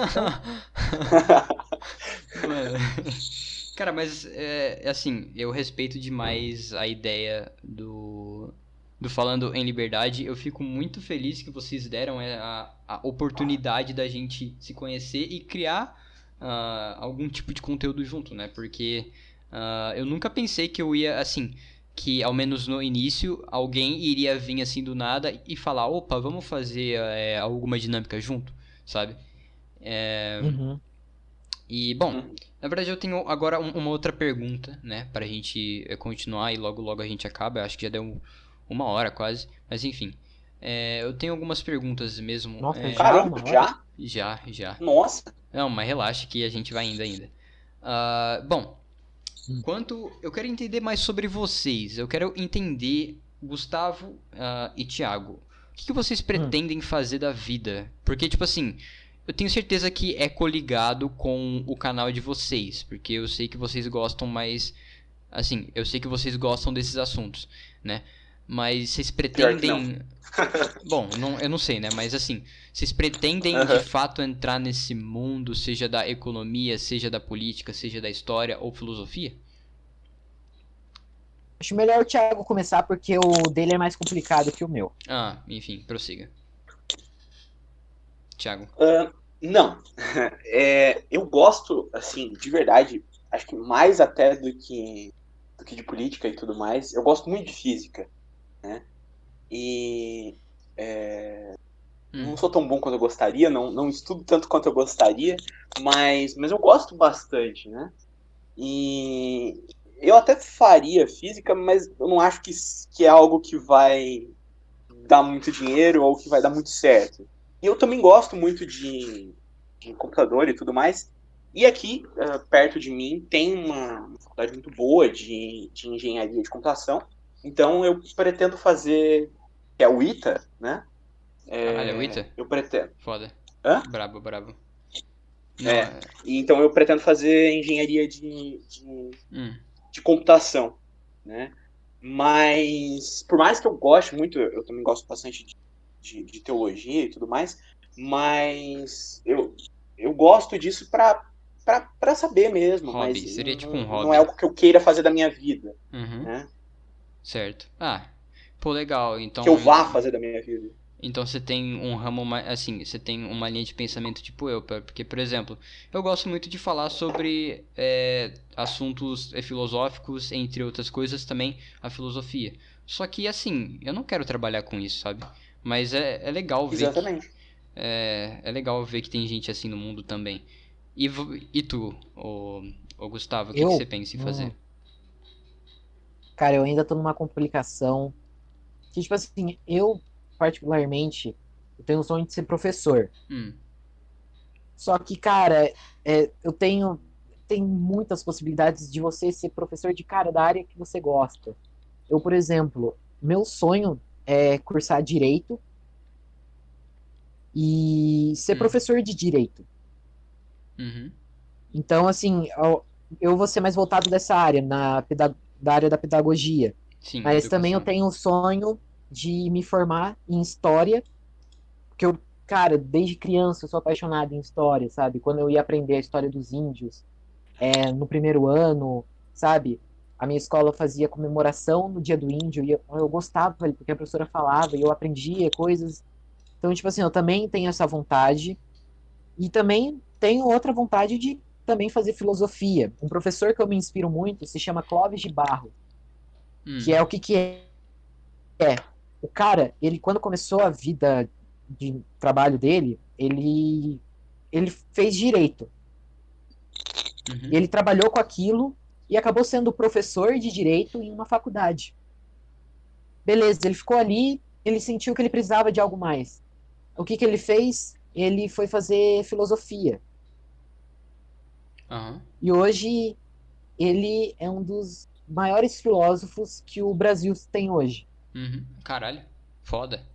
Cara, mas é, é, assim, eu respeito demais a ideia do, do Falando em Liberdade. Eu fico muito feliz que vocês deram é, a, a oportunidade da gente se conhecer e criar uh, algum tipo de conteúdo junto, né? Porque uh, eu nunca pensei que eu ia, assim, que ao menos no início alguém iria vir assim do nada e falar: opa, vamos fazer é, alguma dinâmica junto, sabe? É... Uhum. E, bom, uhum. na verdade eu tenho agora um, uma outra pergunta, né? Pra gente eh, continuar e logo logo a gente acaba. Eu acho que já deu uma hora quase. Mas enfim. É, eu tenho algumas perguntas mesmo. Nossa, é... caramba, já? Já, já. Nossa! Não, mas relaxa que a gente vai indo ainda. Uh, bom. Quanto. Eu quero entender mais sobre vocês. Eu quero entender, Gustavo uh, e Thiago. O que, que vocês hum. pretendem hum. fazer da vida? Porque, tipo assim, eu tenho certeza que é coligado com o canal de vocês, porque eu sei que vocês gostam mais. Assim, eu sei que vocês gostam desses assuntos, né? Mas vocês pretendem. Bom, não, eu não sei, né? Mas assim, vocês pretendem uhum. de fato entrar nesse mundo, seja da economia, seja da política, seja da história ou filosofia? Acho melhor o Thiago começar porque o dele é mais complicado que o meu. Ah, enfim, prossiga. Thiago. Uh, não. É, eu gosto, assim, de verdade, acho que mais até do que, do que de política e tudo mais, eu gosto muito de física, né? E é, hum. não sou tão bom quanto eu gostaria, não, não estudo tanto quanto eu gostaria, mas, mas eu gosto bastante, né? E eu até faria física, mas eu não acho que, que é algo que vai dar muito dinheiro ou que vai dar muito certo. E eu também gosto muito de, de computador e tudo mais. E aqui, uh, perto de mim, tem uma, uma faculdade muito boa de, de engenharia de computação. Então eu pretendo fazer. Que é o ITA, né? É, Caralho, é o ITA? Eu pretendo. Foda. Hã? Brabo, brabo. Não, é. é. Então eu pretendo fazer engenharia de, de, hum. de computação, né? Mas, por mais que eu goste muito, eu também gosto bastante de de, de teologia e tudo mais, mas eu, eu gosto disso para para saber mesmo. Hobby, mas seria não, tipo um hobby. Não é algo que eu queira fazer da minha vida. Uhum. Né? Certo. Ah, pô, legal. Então, que eu vá fazer da minha vida. Então você tem um ramo assim, você tem uma linha de pensamento tipo eu, porque por exemplo, eu gosto muito de falar sobre é, assuntos filosóficos, entre outras coisas também a filosofia. Só que assim, eu não quero trabalhar com isso, sabe? Mas é, é legal ver. Exatamente. Que, é, é legal ver que tem gente assim no mundo também. E, e tu, o, o Gustavo, o que, que, você pensa em fazer? Hum. Cara, eu ainda tô numa complicação. Que, tipo assim, eu, particularmente, eu tenho o sonho de ser professor. Hum. Só que, cara, é, eu tenho. Tem muitas possibilidades de você ser professor de cara da área que você gosta. Eu, por exemplo, meu sonho é, cursar direito e ser uhum. professor de direito. Uhum. Então, assim, eu, eu vou ser mais voltado dessa área, na da área da pedagogia. Sim, Mas também eu tenho o sonho de me formar em história, porque eu, cara, desde criança eu sou apaixonado em história, sabe? Quando eu ia aprender a história dos índios, é, no primeiro ano, sabe? a minha escola fazia comemoração no dia do índio e eu, eu gostava, porque a professora falava e eu aprendia coisas. Então, tipo assim, eu também tenho essa vontade e também tenho outra vontade de também fazer filosofia. Um professor que eu me inspiro muito se chama Clóvis de Barro, hum. que é o que que é? É, o cara, ele quando começou a vida de trabalho dele, ele ele fez direito. Uhum. Ele trabalhou com aquilo e acabou sendo professor de direito em uma faculdade. beleza, ele ficou ali, ele sentiu que ele precisava de algo mais. O que, que ele fez? Ele foi fazer filosofia. Uhum. E hoje ele é um dos maiores filósofos que o Brasil tem hoje. Uhum. Caralho, foda.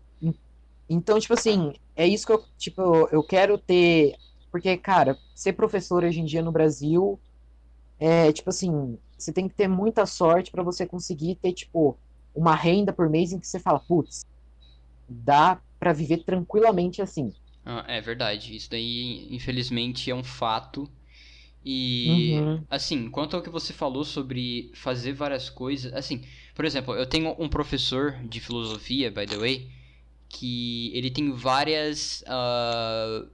Então, tipo assim, é isso que eu, tipo, eu, eu quero ter. Porque, cara, ser professor hoje em dia no Brasil é, tipo assim, você tem que ter muita sorte para você conseguir ter, tipo, uma renda por mês em que você fala, putz, dá para viver tranquilamente assim. Ah, é verdade. Isso daí, infelizmente, é um fato. E, Uhum. assim, quanto ao que você falou sobre fazer várias coisas, assim, por exemplo, eu tenho um professor de filosofia, by the way, que ele tem várias, ah,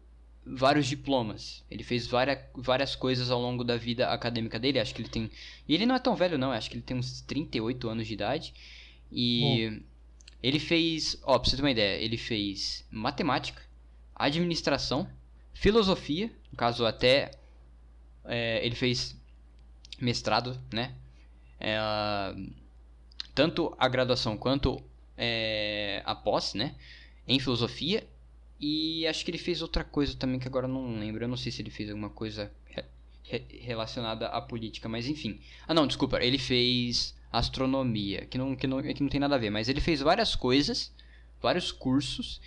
vários diplomas. Ele fez várias, várias coisas ao longo da vida acadêmica dele. Acho que ele tem. E ele não é tão velho, não. Acho que ele tem uns 38 anos de idade. E ele fez. Ó, pra você ter uma ideia, ele fez matemática, administração, filosofia, no caso até. É, ele fez mestrado, né? É, tanto a graduação quanto é, a pós, né? Em filosofia. E acho que ele fez outra coisa também que agora não lembro. Eu não sei se ele fez alguma coisa re- re- relacionada à política, mas enfim. Ah, não, desculpa. Ele fez astronomia, que não, que, não, que não tem nada a ver. Mas ele fez várias coisas, vários cursos.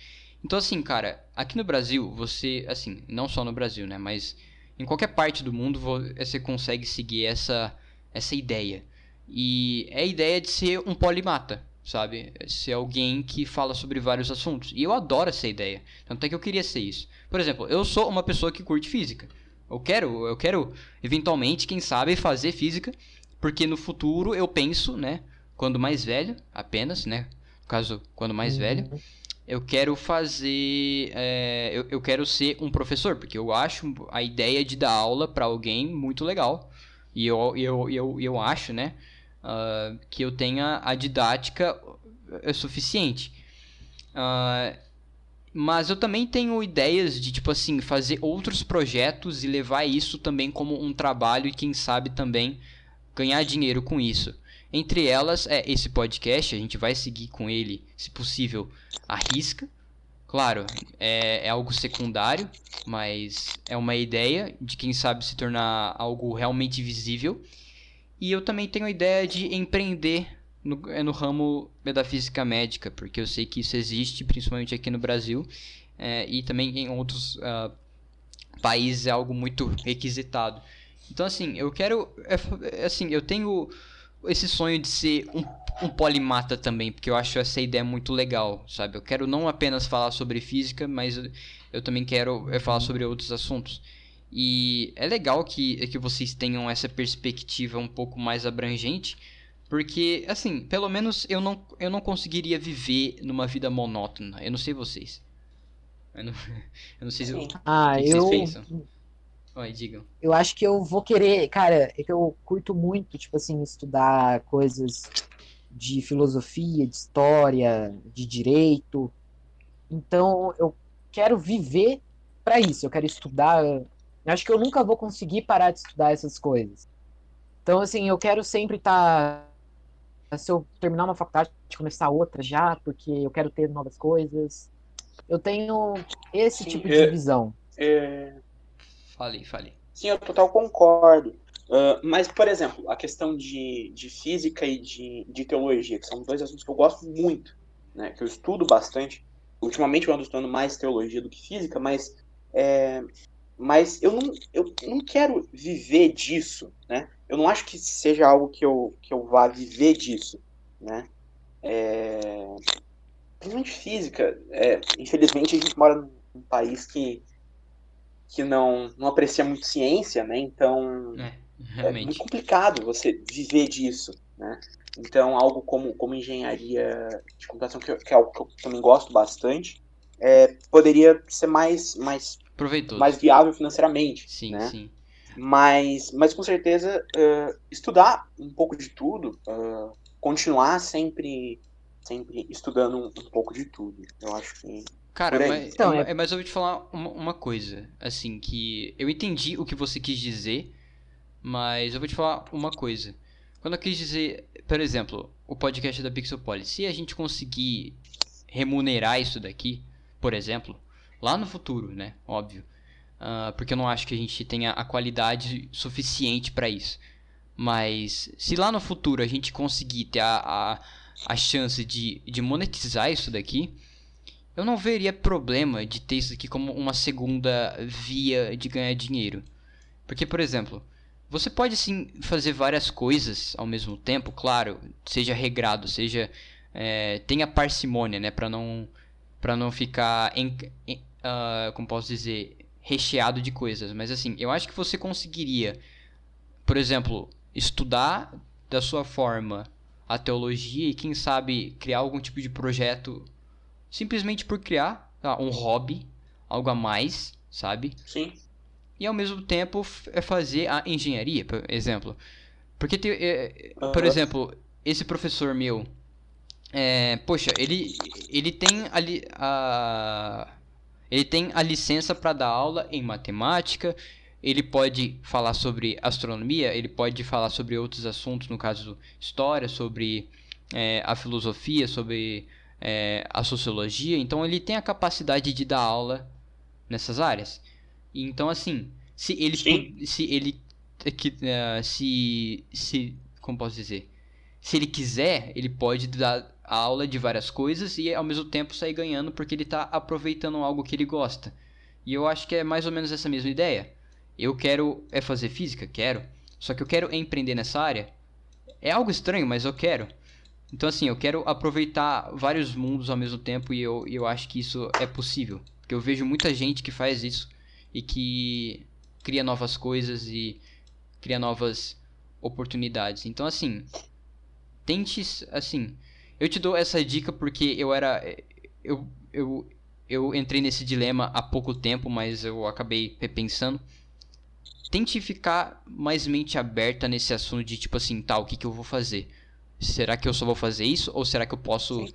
Então, assim, cara, aqui no Brasil, você, assim, não só no Brasil, né? Mas em qualquer parte do mundo vo- você consegue seguir essa, essa ideia. E é a ideia de ser um polimata, sabe? Ser alguém que fala sobre vários assuntos. E eu adoro essa ideia. Tanto é que eu queria ser isso. Por exemplo, eu sou uma pessoa que curte física. Eu quero, eu quero eventualmente, quem sabe, fazer física, porque no futuro eu penso, né, quando mais velho, apenas, né, no caso, quando mais velho, eu quero fazer, é, eu, eu quero ser um professor, porque eu acho a ideia de dar aula para alguém muito legal. E eu, eu, eu, eu acho, né, ah, que eu tenha a didática é suficiente. Ah, mas eu também tenho ideias de, tipo assim, fazer outros projetos e levar isso também como um trabalho e quem sabe também ganhar dinheiro com isso. Entre elas é esse podcast, a gente vai seguir com ele, se possível, à risca. Claro, é, é algo secundário, mas é uma ideia de quem sabe se tornar algo realmente visível. E eu também tenho a ideia de empreender no, é no ramo da física médica, porque eu sei que isso existe, principalmente aqui no Brasil, é, e também em outros ah, países é algo muito requisitado. Então, assim, eu quero. é, é, assim, eu tenho esse sonho de ser um, um polimata também, porque eu acho essa ideia muito legal, sabe? Eu quero não apenas falar sobre física, mas eu, eu também quero é, falar sobre outros assuntos. E é legal que, que vocês tenham essa perspectiva um pouco mais abrangente, porque, assim, pelo menos eu não, eu não conseguiria viver numa vida monótona. Eu não sei vocês. Eu não, eu não sei se. Ah, O que que vocês eu, pensam? Oi, digam. eu acho que eu vou querer, cara, é que eu curto muito, tipo assim, estudar coisas de filosofia, de história, de direito. Então, eu quero viver para isso, eu quero estudar. Eu acho que eu nunca vou conseguir parar de estudar essas coisas. Então, assim, eu quero sempre estar. Se eu terminar uma faculdade, começar outra já, porque eu quero ter novas coisas. Eu tenho esse Sim, tipo é- de visão. É, Falei, falei. Sim, eu total concordo. Ah, mas, por exemplo, a questão de, de física e de, de teologia, que são dois assuntos que eu gosto muito, né, que eu estudo bastante. Ultimamente eu ando estudando mais teologia do que física, mas, é, mas eu, não, eu não quero viver disso, né? Eu não acho que seja algo que eu, que eu vá viver disso, né? É, principalmente física. É, infelizmente a gente mora num país que que não, não aprecia muito ciência, né? Então É, é muito complicado você viver disso, né? Então algo como, como engenharia de computação, que, que é algo que eu também gosto bastante, é, poderia ser mais, mais, Proveitoso. mais viável financeiramente, Sim, né? sim. Mas, mas com certeza eh, estudar um pouco de tudo, eh, continuar sempre, sempre estudando um, um pouco de tudo. Eu acho que Cara, mas, Então, é- é- é- mas eu vou te falar uma, uma coisa, assim, que eu entendi o que você quis dizer, mas eu vou te falar uma coisa. Quando eu quis dizer, por exemplo, o podcast da Pixelpolis, se a gente conseguir remunerar isso daqui, por exemplo, lá no futuro, né? Óbvio. Uh, porque eu não acho que a gente tenha a qualidade suficiente para isso. Mas se lá no futuro a gente conseguir ter a, a, a chance de, de monetizar isso daqui, eu não veria problema de ter isso aqui como uma segunda via de ganhar dinheiro. Porque, por exemplo, você pode sim fazer várias coisas ao mesmo tempo, claro, seja regrado, seja é, tenha parcimônia, né, para não para não ficar em, em uh, como posso dizer, recheado de coisas. Mas assim, eu acho que você conseguiria, por exemplo, estudar da sua forma a teologia e quem sabe criar algum tipo de projeto simplesmente por criar tá? um hobby, algo a mais, sabe? Sim. E ao mesmo tempo é fazer a engenharia, por exemplo. Porque, tem, é, uhum. por exemplo, esse professor meu, é, poxa, ele, ele tem ali a, ele tem a licença para dar aula em matemática, ele pode falar sobre astronomia, ele pode falar sobre outros assuntos, no caso história, sobre é, a filosofia, sobre é, a sociologia, então ele tem a capacidade de dar aula nessas áreas. Então, assim, se ele, se ele, uh, se, se, como posso dizer, se ele quiser, ele pode dar aula de várias coisas e ao mesmo tempo sair ganhando porque ele está aproveitando algo que ele gosta. E eu acho que é mais ou menos essa mesma ideia. Eu quero é fazer física, quero. Só que eu quero empreender nessa área. É algo estranho, mas eu quero. Então, assim, eu quero aproveitar vários mundos ao mesmo tempo e eu, eu acho que isso é possível. Porque eu vejo muita gente que faz isso e que cria novas coisas e cria novas oportunidades. Então, assim, tente, assim, eu te dou essa dica porque eu era. Eu, eu, eu entrei nesse dilema há pouco tempo, mas eu acabei repensando. Tente ficar mais mente aberta nesse assunto de tipo assim, tá, o que, que eu vou fazer? Será que eu só vou fazer isso? Ou será que eu posso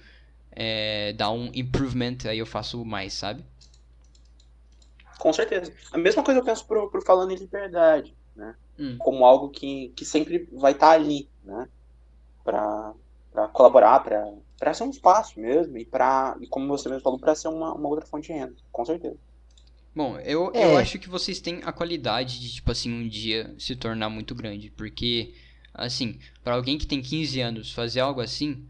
é, dar um improvement aí eu faço mais, sabe? Com certeza. A mesma coisa eu penso pro, pro Falando em Liberdade, né? Hum. Como algo que, que sempre vai estar tá ali, né? Pra, pra colaborar, pra, pra ser um espaço mesmo e pra, e como você mesmo falou, pra ser uma, uma outra fonte de renda, com certeza. Bom, eu, é. eu acho que vocês têm a qualidade de, tipo assim, um dia se tornar muito grande, porque Assim, para alguém que tem 15 anos fazer algo assim,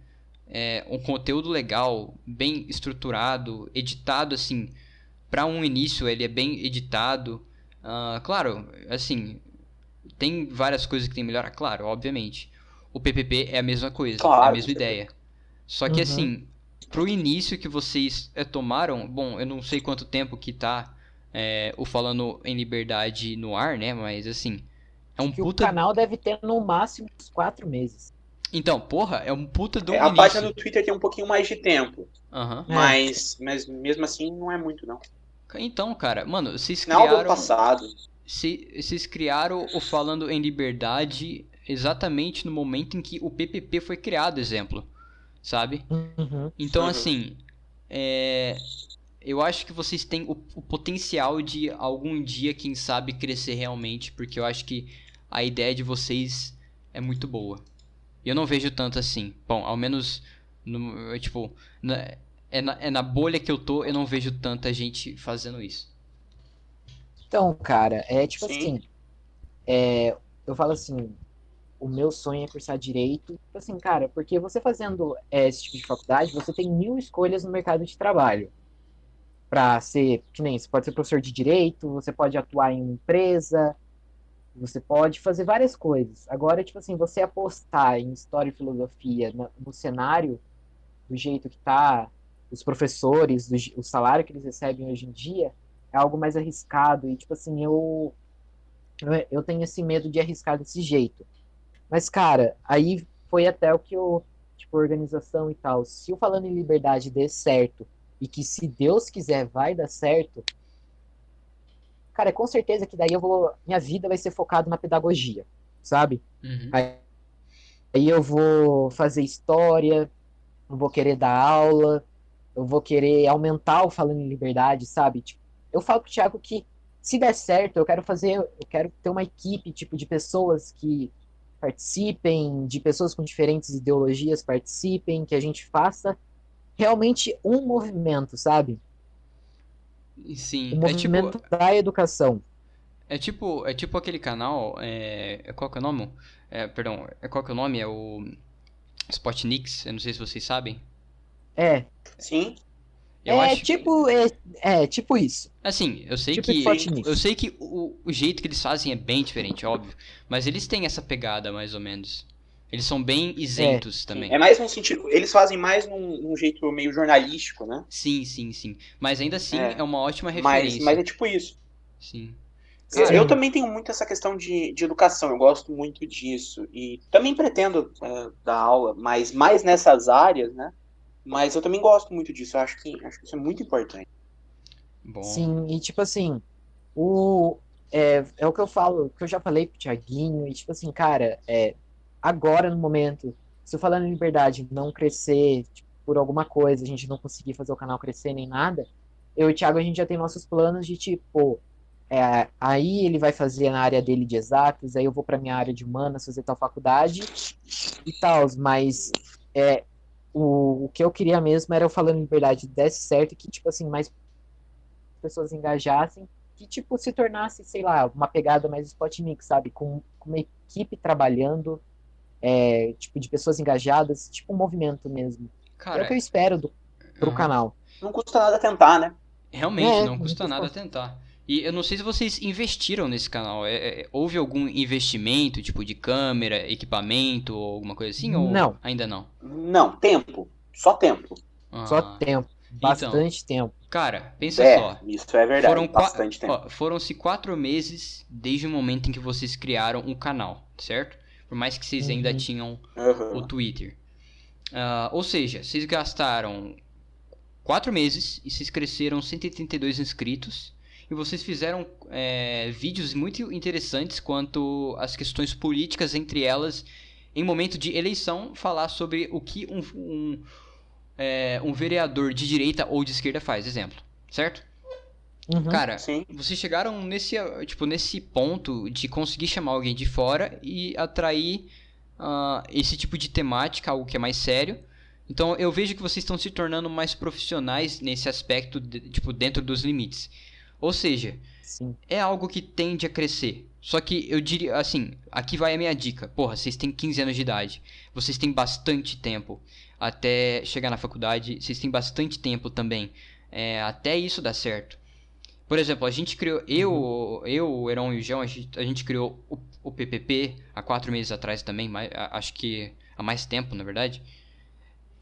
é, um conteúdo legal, bem estruturado, editado assim, para um início ele é bem editado. Uh, claro, assim, tem várias coisas que tem que melhorar, claro, obviamente. O PPP é a mesma coisa, claro, é a mesma ideia. Só que uhum. assim, pro início que vocês é, tomaram, bom, eu não sei quanto tempo que tá é, o Falando em Liberdade no ar, né? Mas assim, é um puta... O canal deve ter no máximo uns quatro meses. Então, porra, é um puta do é, A página do Twitter tem um pouquinho mais de tempo. Uhum. Mas, é. mas mesmo assim não é muito, não. Então, cara, mano, vocês criaram... Final do passado. Vocês criaram o Falando em Liberdade exatamente no momento em que o PPP foi criado, exemplo. Sabe? Uhum. Então, assim, é... eu acho que vocês têm o, o potencial de algum dia, quem sabe, crescer realmente, porque eu acho que a ideia de vocês é muito boa. E eu não vejo tanto assim. Bom, ao menos, no, tipo, na, é, na, é na bolha que eu tô, eu não vejo tanta gente fazendo isso. Então, cara, é tipo Sim. assim. É, eu falo assim, o meu sonho é cursar direito. Tipo assim, cara, porque você fazendo é, esse tipo de faculdade, você tem mil escolhas no mercado de trabalho. Pra ser, que nem, você pode ser professor de direito, você pode atuar em empresa, você pode fazer várias coisas. Agora, tipo assim, você apostar em história e filosofia no, no cenário, do jeito que tá, os professores, do, o salário que eles recebem hoje em dia, é algo mais arriscado. E, tipo assim, eu, eu tenho esse medo de arriscar desse jeito. Mas, cara, aí foi até o que eu, tipo, organização e tal. Se o Falando em Liberdade dê certo, e que se Deus quiser vai dar certo, cara, com certeza que daí eu vou. Minha vida vai ser focada na pedagogia, sabe? Uhum. Aí, aí eu vou fazer história, eu vou querer dar aula, eu vou querer aumentar o falando em liberdade, sabe? Tipo, eu falo pro Thiago que se der certo, eu quero fazer, eu quero ter uma equipe, tipo, de pessoas que participem, de pessoas com diferentes ideologias participem, que a gente faça realmente um movimento, sabe? Sim, um é tipo, movimento da educação. é tipo, é tipo aquele canal, é, qual que é o nome? É, perdão, é qual que é o nome? É o Spotnix, eu não sei se vocês sabem. É, Sim. Eu é acho tipo é, é tipo isso. Assim, eu sei Tipo que eu sei que o, o jeito que eles fazem é bem diferente, óbvio, mas eles têm essa pegada mais ou menos. Eles são bem isentos também. É mais num sentido. Eles fazem mais num, num jeito meio jornalístico, né? Sim, sim, sim. Mas ainda assim é, É. uma ótima Mas, referência. mas é tipo isso. Sim. Eu- Sim. Eu também tenho muito essa questão de, de educação, eu gosto muito disso. E também pretendo é, dar aula, mas mais nessas áreas, né? Mas eu também gosto muito disso, eu acho que, acho que isso é muito importante. Bom. Sim, e tipo assim, o é, é o que eu falo, que eu já falei pro Thiaguinho, e tipo assim, cara, é agora no momento, se eu falando em liberdade não crescer tipo, por alguma coisa, a gente não conseguir fazer o canal crescer nem nada, eu e o Thiago a gente já tem nossos planos de tipo, é, aí ele vai fazer na área dele de exatas, aí eu vou pra minha área de humanas fazer tal faculdade e tal, mas é, o, o que eu queria mesmo era eu falando em liberdade desse certo, que tipo assim, mais pessoas engajassem, que tipo se tornasse, sei lá, uma pegada mais Spotnik, sabe? Com, com uma equipe trabalhando, é, tipo, de pessoas engajadas, tipo um movimento mesmo. é Cara, o que eu espero do, pro aham. canal. Não custa nada tentar, né? realmente É, não custa nada fácil. tentar. E eu não sei se vocês investiram nesse canal. É- é- houve algum investimento, tipo de câmera, equipamento ou alguma coisa assim? Ou Não. ainda não? Não, tempo. Só tempo. Só Ah, tempo, bastante tempo. Cara, pensa É, só. isso é verdade. Foram bastante tempo. Foram-se quatro meses desde o momento em que vocês criaram o canal, certo? Por mais que vocês ainda Uhum. tinham Aham. o Twitter. Ah, ou seja, vocês gastaram quatro meses e vocês cresceram 182 inscritos. E vocês fizeram é, vídeos muito interessantes quanto às questões políticas, entre elas, em momento de eleição, falar sobre o que um, um, é, um vereador de direita ou de esquerda faz, exemplo. Certo? Uhum. Cara, Sim. vocês chegaram nesse, tipo, nesse ponto de conseguir chamar alguém de fora e atrair ah, esse tipo de temática, algo que é mais sério. Então eu vejo que vocês estão se tornando mais profissionais nesse aspecto, de- tipo, dentro dos limites. Ou seja, Sim. é algo que tende a crescer. Só que eu diria assim, aqui vai a minha dica. Porra, vocês têm 15 anos de idade. Vocês têm bastante tempo até chegar na faculdade. Vocês têm bastante tempo também é, até isso dar certo. Por exemplo, a gente criou, eu, eu, o Heron e o João, a gente, a gente criou o, o PPP há quatro meses atrás também, mais, acho que há mais tempo, na verdade.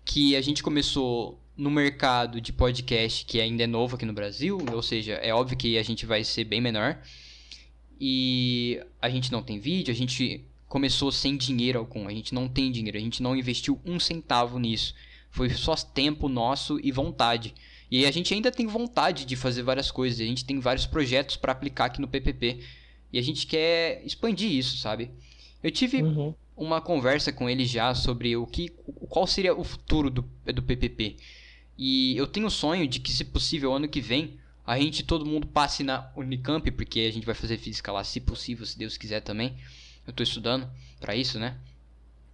Que a gente começou no mercado de podcast que ainda é novo aqui no Brasil, ou seja, é óbvio que a gente vai ser bem menor. E a gente não tem vídeo, a gente começou sem dinheiro algum, a gente não tem dinheiro, a gente não investiu um centavo nisso. Foi só tempo nosso e vontade. E a gente ainda tem vontade de fazer várias coisas, a gente tem vários projetos para aplicar aqui no PPP. E a gente quer expandir isso, sabe? Eu tive Uhum. uma conversa com ele já sobre o que qual seria o futuro do, do PPP. E eu tenho o sonho de que, se possível, ano que vem, a gente, todo mundo passe na Unicamp, porque a gente vai fazer física lá, se possível, se Deus quiser também. Eu tô estudando pra isso, né?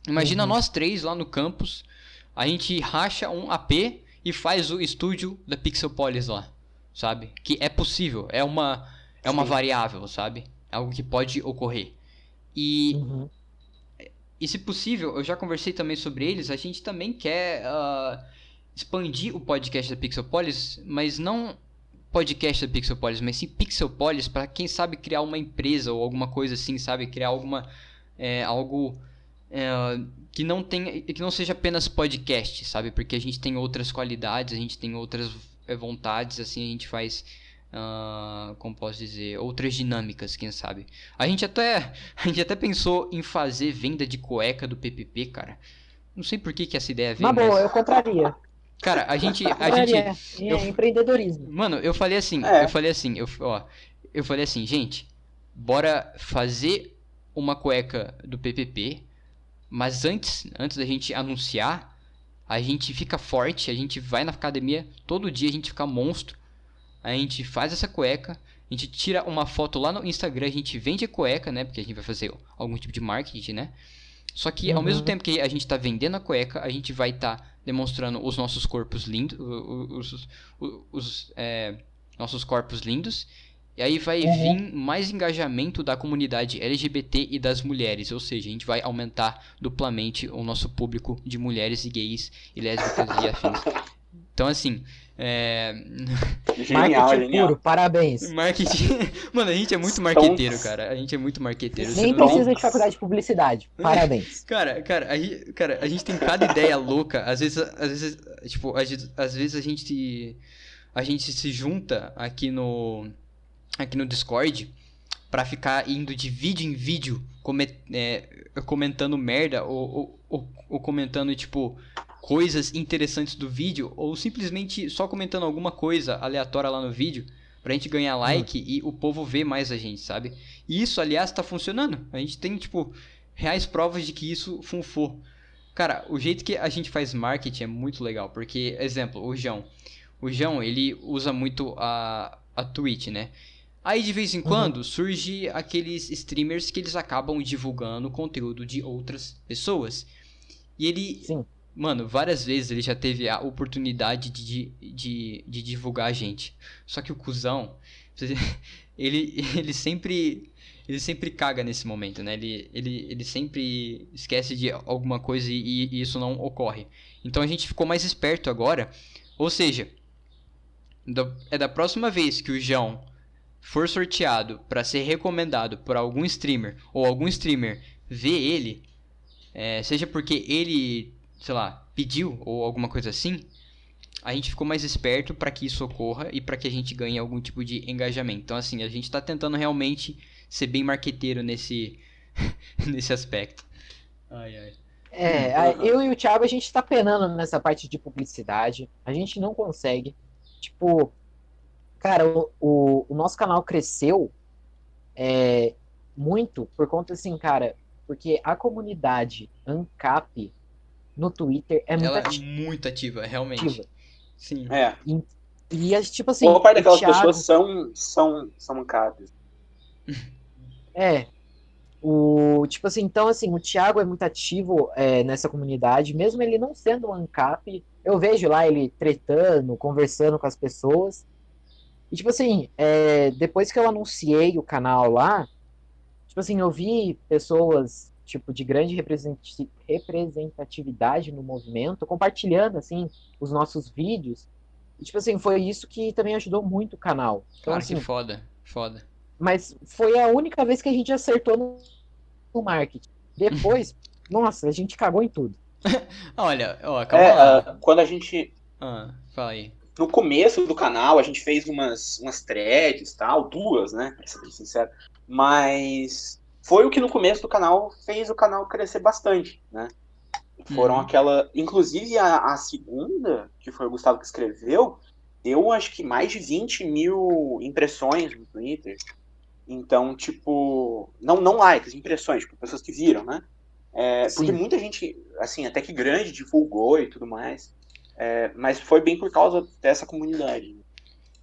Imagina Uhum. nós três lá no campus, a gente racha um AP e faz o estúdio da Pixelpolis lá, sabe? Que é possível, é uma, é uma Sim. variável, sabe? Algo que pode ocorrer. E Uhum. e se possível, eu já conversei também sobre eles, a gente também quer ah, expandir o podcast da Pixelpolis, mas não podcast da Pixelpolis, mas sim Pixelpolis para quem sabe criar uma empresa ou alguma coisa assim, sabe? Criar alguma é, algo é, que não tenha que não seja apenas podcast, sabe? Porque a gente tem outras qualidades, a gente tem outras é, vontades, assim a gente faz ah, como posso dizer, outras dinâmicas, quem sabe. A gente até a gente até pensou em fazer venda de cueca do PPP, cara. Não sei por que, que essa ideia veio, Na boa, mas... eu compraria. Cara, a gente a gente É, eu- empreendedorismo. Mano, eu falei assim, É. eu falei assim, eu, ó, eu falei assim, gente, bora fazer uma cueca do PPP, mas antes, antes da gente anunciar, a gente fica forte, a gente vai na academia todo dia, a gente fica monstro, a gente faz essa cueca, A gente tira uma foto lá no Instagram, a gente vende a cueca, né? Porque a gente vai fazer algum tipo de marketing, né? Só que ao mesmo Uhum. tempo que a gente tá vendendo a cueca, a gente vai estar demonstrando os nossos corpos lindos, os, os, os, é, nossos corpos lindos. E aí vai Uhum. vir mais engajamento da comunidade LGBT e das mulheres, ou seja, a gente vai aumentar duplamente o nosso público de mulheres e gays e lésbicas e afins. Então assim, é... Genial, Marketing genial. puro, parabéns. marketing, mano, a gente é muito marqueteiro, cara. A gente é muito marqueteiro. Nem não precisa de faculdade de publicidade. Parabéns. Cara, cara, a gente, cara, a gente tem cada ideia louca. Às vezes, às vezes, tipo, às vezes, às vezes a gente a gente se junta aqui no aqui no Discord pra ficar indo de vídeo em vídeo come- é, comentando merda ou, ou, ou, ou comentando tipo coisas interessantes do vídeo ou simplesmente só comentando alguma coisa aleatória lá no vídeo pra gente ganhar like e o povo ver mais a gente, sabe? E isso, aliás, tá funcionando. A gente tem tipo reais provas de que isso funfou. Cara, o jeito que a gente faz marketing é muito legal, porque, exemplo, o João. O João, ele usa muito a, a Twitch, né? Aí de vez em quando surge aqueles streamers que eles acabam divulgando conteúdo de outras pessoas. E ele, Sim. mano, várias vezes ele já teve a oportunidade de, de, de divulgar a gente. Só que o cuzão, ele, ele sempre ele sempre caga nesse momento, né? Ele, ele, ele sempre esquece de alguma coisa e, e isso não ocorre. Então a gente ficou mais esperto agora. Ou seja, é da próxima vez que o João for sorteado para ser recomendado por algum streamer ou algum streamer vê ele, é, seja porque ele, sei lá, pediu ou alguma coisa assim, a gente ficou mais esperto para que isso ocorra e para que a gente ganhe algum tipo de engajamento. Então assim, a gente tá tentando realmente ser bem marqueteiro nesse nesse aspecto. Ai ai. É, a- eu e o Thiago, a gente tá penando nessa parte de publicidade. A gente não consegue. Tipo, cara, o, o, o nosso canal cresceu é, muito por conta, assim, cara, porque a comunidade ANCAP no Twitter é muito Ela é ativa. muito ativa, realmente. Sim. É. E, as- tipo assim, Boa parte o daquelas Thiago- pessoas são, são, são mancadas. É. O, tipo assim, então assim, o Thiago é muito ativo é, nessa comunidade, mesmo ele não sendo um ANCAP, eu vejo lá ele tretando, conversando com as pessoas. E tipo assim, é, depois que eu anunciei o canal lá, tipo assim, eu vi pessoas tipo de grande representatividade no movimento compartilhando assim os nossos vídeos. E tipo assim, foi isso que também ajudou muito o canal. Então Cara, assim, que foda. Foda. mas foi a única vez que a gente acertou no, no marketing. Depois, nossa, a gente cagou em tudo. Olha, ó, calma É, lá. ah, quando a gente. Ah, fala aí. No começo do canal, a gente fez umas, umas threads tal, duas, né? Pra ser bem sincero. Mas foi o que no começo do canal fez o canal crescer bastante, né? Foram Uhum. aquela. Inclusive a, a segunda, que foi o Gustavo que escreveu, deu acho que mais de 20 mil impressões no Twitter. Então, tipo. Não, não likes, impressões, tipo, pessoas que viram, né? É, porque muita gente, assim, até que grande, divulgou e tudo mais. É, mas foi bem por causa dessa comunidade.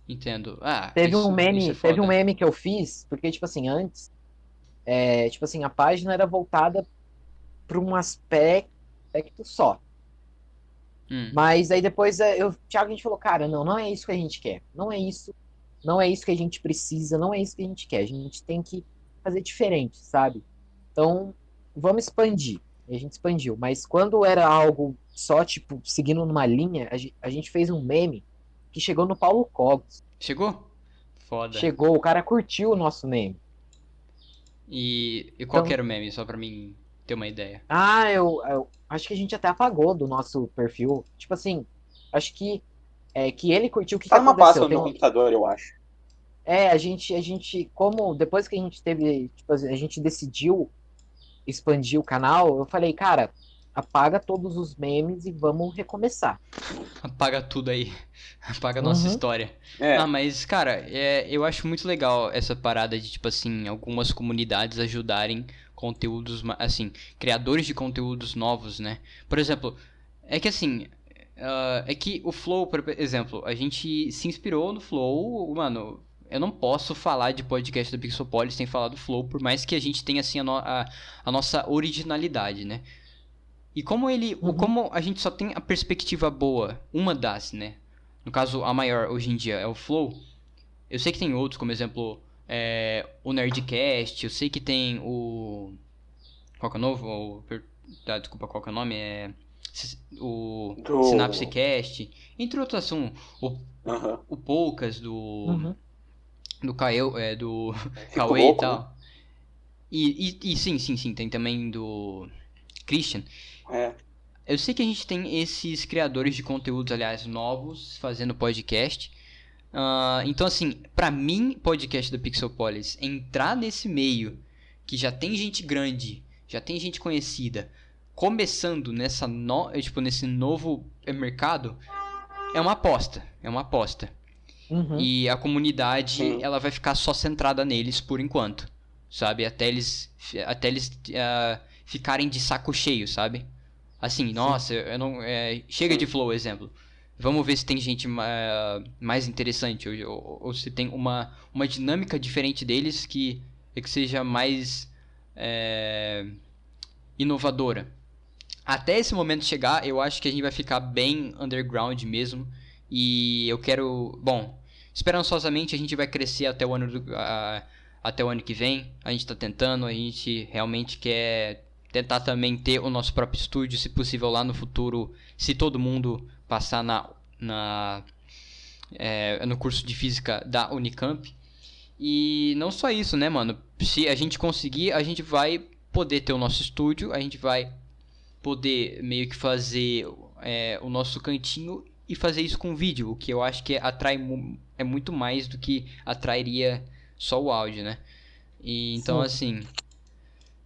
Entendo. Ah, Teve isso- um meme, é teve um meme que eu fiz, porque, tipo assim, antes, é, tipo assim, a página era voltada para um aspecto só. Hum, Mas aí depois é, eu, Thiago, a gente falou, cara, não, não é isso que a gente quer. Não é isso. Não é isso que a gente precisa, não é isso que a gente quer. A gente tem que fazer diferente, sabe? Então, vamos expandir. E a gente expandiu. Mas quando era algo só, tipo, seguindo numa linha, a gen- a gente fez um meme que chegou no Paulo Cogos. Chegou? Foda. Chegou, o cara curtiu o nosso meme. E, e qual Então- que era o meme, só pra mim ter uma ideia? Ah, eu, eu acho que a gente até apagou do nosso perfil. Tipo assim, acho que é que ele curtiu o que, Tá que numa pasta aconteceu. no Tem meu um- computador, eu acho. É, a gente, a gente, como depois que a gente teve, tipo, a gente decidiu expandir o canal, eu falei, cara, apaga todos os memes e vamos recomeçar. Apaga tudo aí. Apaga a nossa Uhum. história. É, Ah, mas, cara, é, eu acho muito legal essa parada de, tipo assim, algumas comunidades ajudarem conteúdos, assim, criadores de conteúdos novos, né? Por exemplo, é que assim, ah, é que o Flow, por exemplo, a gente se inspirou no Flow, mano, eu não posso falar de podcast da Pixopolis sem falar do Flow, por mais que a gente tenha assim a, no, a, a nossa originalidade, né? E como ele, uhum. como a gente só tem a perspectiva boa, uma das, né? No caso, a maior hoje em dia é o Flow. Eu sei que tem outros, como exemplo, é, o Nerdcast, eu sei que tem o. Qual que é o novo? O, ah, desculpa, qual que é o nome? É. O do... Synapse Cast, entre outros assuntos. O, uhum. o Poucas do. Uhum. Do Caio, é, do Cauê e tal. Né? E, e, e, sim, sim, sim, tem também do Christian. É. Eu sei que a gente tem esses criadores de conteúdos, aliás, novos, fazendo podcast. Uh, então, assim, para mim, podcast da Pixelpolis, entrar nesse meio que já tem gente grande, já tem gente conhecida, começando nessa no, tipo, nesse novo mercado, é uma aposta. É uma aposta. Uhum. E a comunidade, Sim. ela vai ficar só centrada neles por enquanto. Sabe? Até eles, até eles uh, ficarem de saco cheio, sabe? Assim, nossa, eu não. É, chega de flow, exemplo. Vamos ver se tem gente mais interessante ou, ou, ou, se tem uma, uma dinâmica diferente deles que, que seja mais é, inovadora. Até esse momento chegar, eu acho que a gente vai ficar bem underground mesmo. E eu quero. Bom, esperançosamente a gente vai crescer até o ano, do, uh, até o ano que vem. A gente está tentando, a gente realmente quer tentar também ter o nosso próprio estúdio, se possível lá no futuro, se todo mundo passar na, na é, no curso de física da Unicamp. E não só isso, né, mano? Se a gente conseguir, a gente vai poder ter o nosso estúdio, a gente vai poder meio que fazer é, o nosso cantinho e fazer isso com vídeo, o que eu acho que atrai é muito mais do que atrairia só o áudio, né? E então Sim. assim,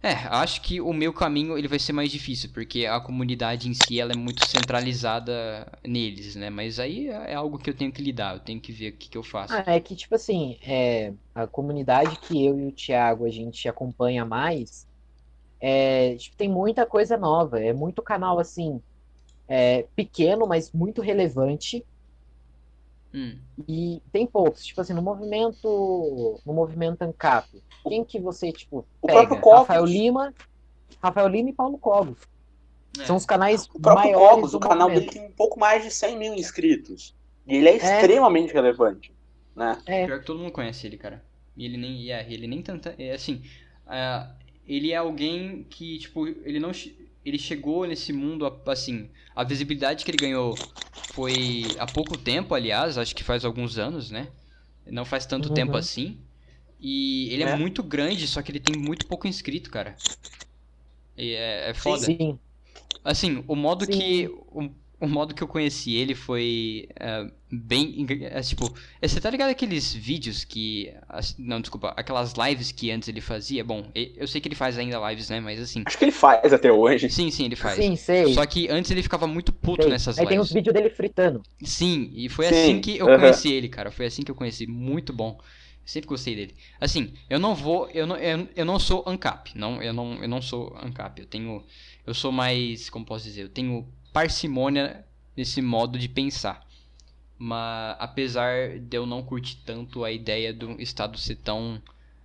é, acho que o meu caminho ele vai ser mais difícil, porque a comunidade em si ela é muito centralizada neles, né? Mas aí é algo que eu tenho que lidar, eu tenho que ver o que, que eu faço. Ah, é que, tipo assim, é, a comunidade que eu e o Thiago a gente acompanha mais, é, tipo, tem muita coisa nova, é muito canal, assim, é, pequeno, mas muito relevante. Hum. E tem poucos, tipo assim, no movimento, no movimento ANCAP, quem que você, tipo, o pega? Rafael Lima, Rafael Lima e Paulo Cogos. É. São os canais o próprio maiores Cogos, o canal dele tem um pouco mais de 100 mil inscritos. E ele é, é. extremamente relevante, né? É. Pior que todo mundo conhece ele, cara. E ele nem, é, ele nem tanta, é, assim, uh, ele é alguém que, tipo, ele não, ele chegou nesse mundo, assim, a visibilidade que ele ganhou foi há pouco tempo, aliás, acho que faz alguns anos, né? Não faz tanto uhum. tempo assim. E ele é. é. muito grande, só que ele tem muito pouco inscrito, cara. E é, é foda. Sim. Assim, o modo Sim. que. O, o, modo que eu conheci ele foi é, bem. É, tipo, você tá ligado aqueles vídeos que. Não, desculpa, aquelas lives que antes ele fazia? Bom, eu sei que ele faz ainda lives, né? Mas assim. Acho que ele faz até hoje. Sim, sim, ele faz. Sim, sei. Só que antes ele ficava muito puto sei. nessas Aí lives. Aí tem os vídeos dele fritando. Sim, e foi sim. assim que eu conheci ele, cara. Foi assim que eu conheci. Muito bom. Sempre gostei dele. Assim, eu não vou, eu não, eu, eu não sou ANCAP, não, eu não, eu não sou ANCAP. Eu tenho, eu sou mais, como posso dizer, eu tenho parcimônia nesse modo de pensar. Mas apesar de eu não curtir tanto a ideia do estado ser tão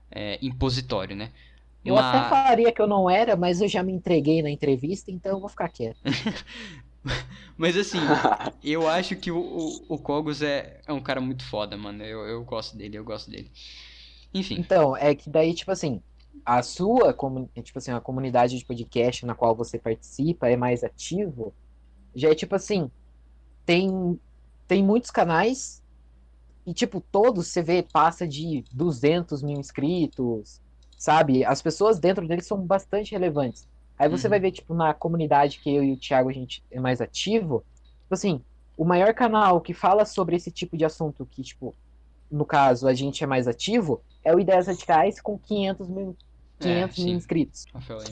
é, impositório, né? Eu mas... até falaria que eu não era, mas eu já me entreguei na entrevista, então eu vou ficar quieto. Mas assim, eu acho que o, o, o Kogos é, é um cara muito foda, mano. Eu, eu gosto dele, eu gosto dele. Enfim. Então, é que daí, tipo assim, a sua, tipo assim, a comunidade de podcast na qual você participa é mais ativo, já é tipo assim, tem, tem muitos canais e, tipo, todos você vê passa de 200 mil inscritos, sabe? As pessoas dentro deles são bastante relevantes. Aí você uhum. vai ver, tipo, na comunidade que eu e o Thiago a gente é mais ativo, tipo assim, o maior canal que fala sobre esse tipo de assunto que, tipo, no caso, a gente é mais ativo, é o Ideias Radicais com 500 mil, 500 é, mil inscritos.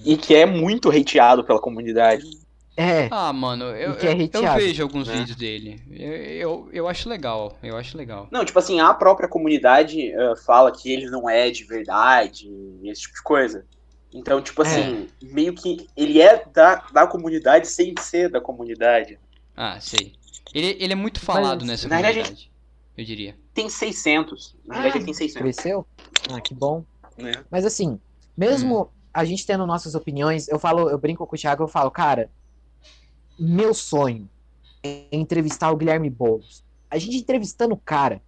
E que é muito hateado pela comunidade. É. Ah, mano, eu, é eu, eu, vejo alguns né? vídeos dele. Eu, eu, eu, acho legal, eu acho legal. Não, tipo assim, a própria comunidade uh, fala que ele não é de verdade, esse tipo de coisa. Então, tipo assim, é. meio que ele é da, da comunidade sem ser da comunidade. Ah, sei. Ele, ele é muito falado Mas, nessa comunidade. Verdade, eu diria. Tem 600. Na verdade, ele tem 600. Cresceu? Ah, que bom. É. Mas assim, mesmo Hum. a gente tendo nossas opiniões, eu falo, eu brinco com o Thiago, eu falo, cara, meu sonho é entrevistar o Guilherme Boulos. A gente entrevistando o cara,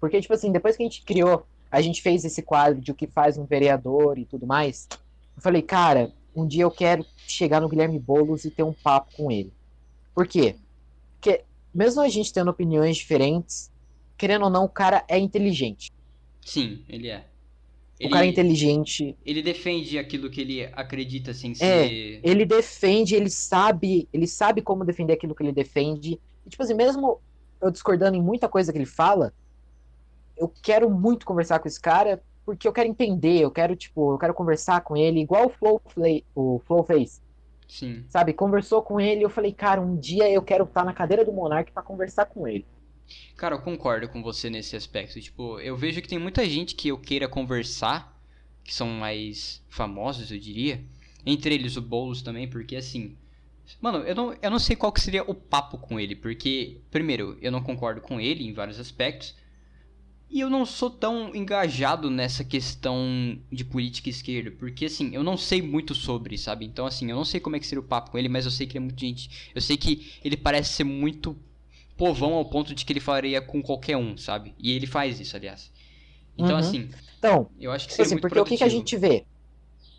porque tipo assim, depois que a gente criou, a gente fez esse quadro de o que faz um vereador e tudo mais, eu falei, cara, um dia eu quero chegar no Guilherme Boulos e ter um papo com ele. Por quê? Porque mesmo a gente tendo opiniões diferentes, querendo ou não, o cara é inteligente. Sim, ele é. O cara é inteligente, ele defende aquilo que ele acredita sem É, ser. ele defende, ele sabe, ele sabe como defender aquilo que ele defende. E, tipo assim, mesmo eu discordando em muita coisa que ele fala, eu quero muito conversar com esse cara, porque eu quero entender, eu quero, tipo, eu quero conversar com ele, igual o Flow, Flay- o Flow fez, Sim. sabe? Conversou com ele, eu falei, cara, um dia eu quero estar na cadeira do Monark pra conversar com ele. Cara, eu concordo com você nesse aspecto. Tipo, eu vejo que tem muita gente que eu queira conversar, que são mais famosos, eu diria. Entre eles o Boulos também, porque assim. Mano, eu não, eu não sei qual que seria o papo com ele, porque, primeiro, eu não concordo com ele em vários aspectos. E eu não sou tão engajado nessa questão de política esquerda, porque assim, eu não sei muito sobre, sabe? Então assim, eu não sei como é que seria o papo com ele, mas eu sei que ele é muito gente. Eu sei que ele parece ser muito povão ao ponto de que ele faria com qualquer um, sabe? E ele faz isso, aliás. Então, Uhum. assim, Então, eu acho que Tipo seria assim, muito porque o que, que a gente vê?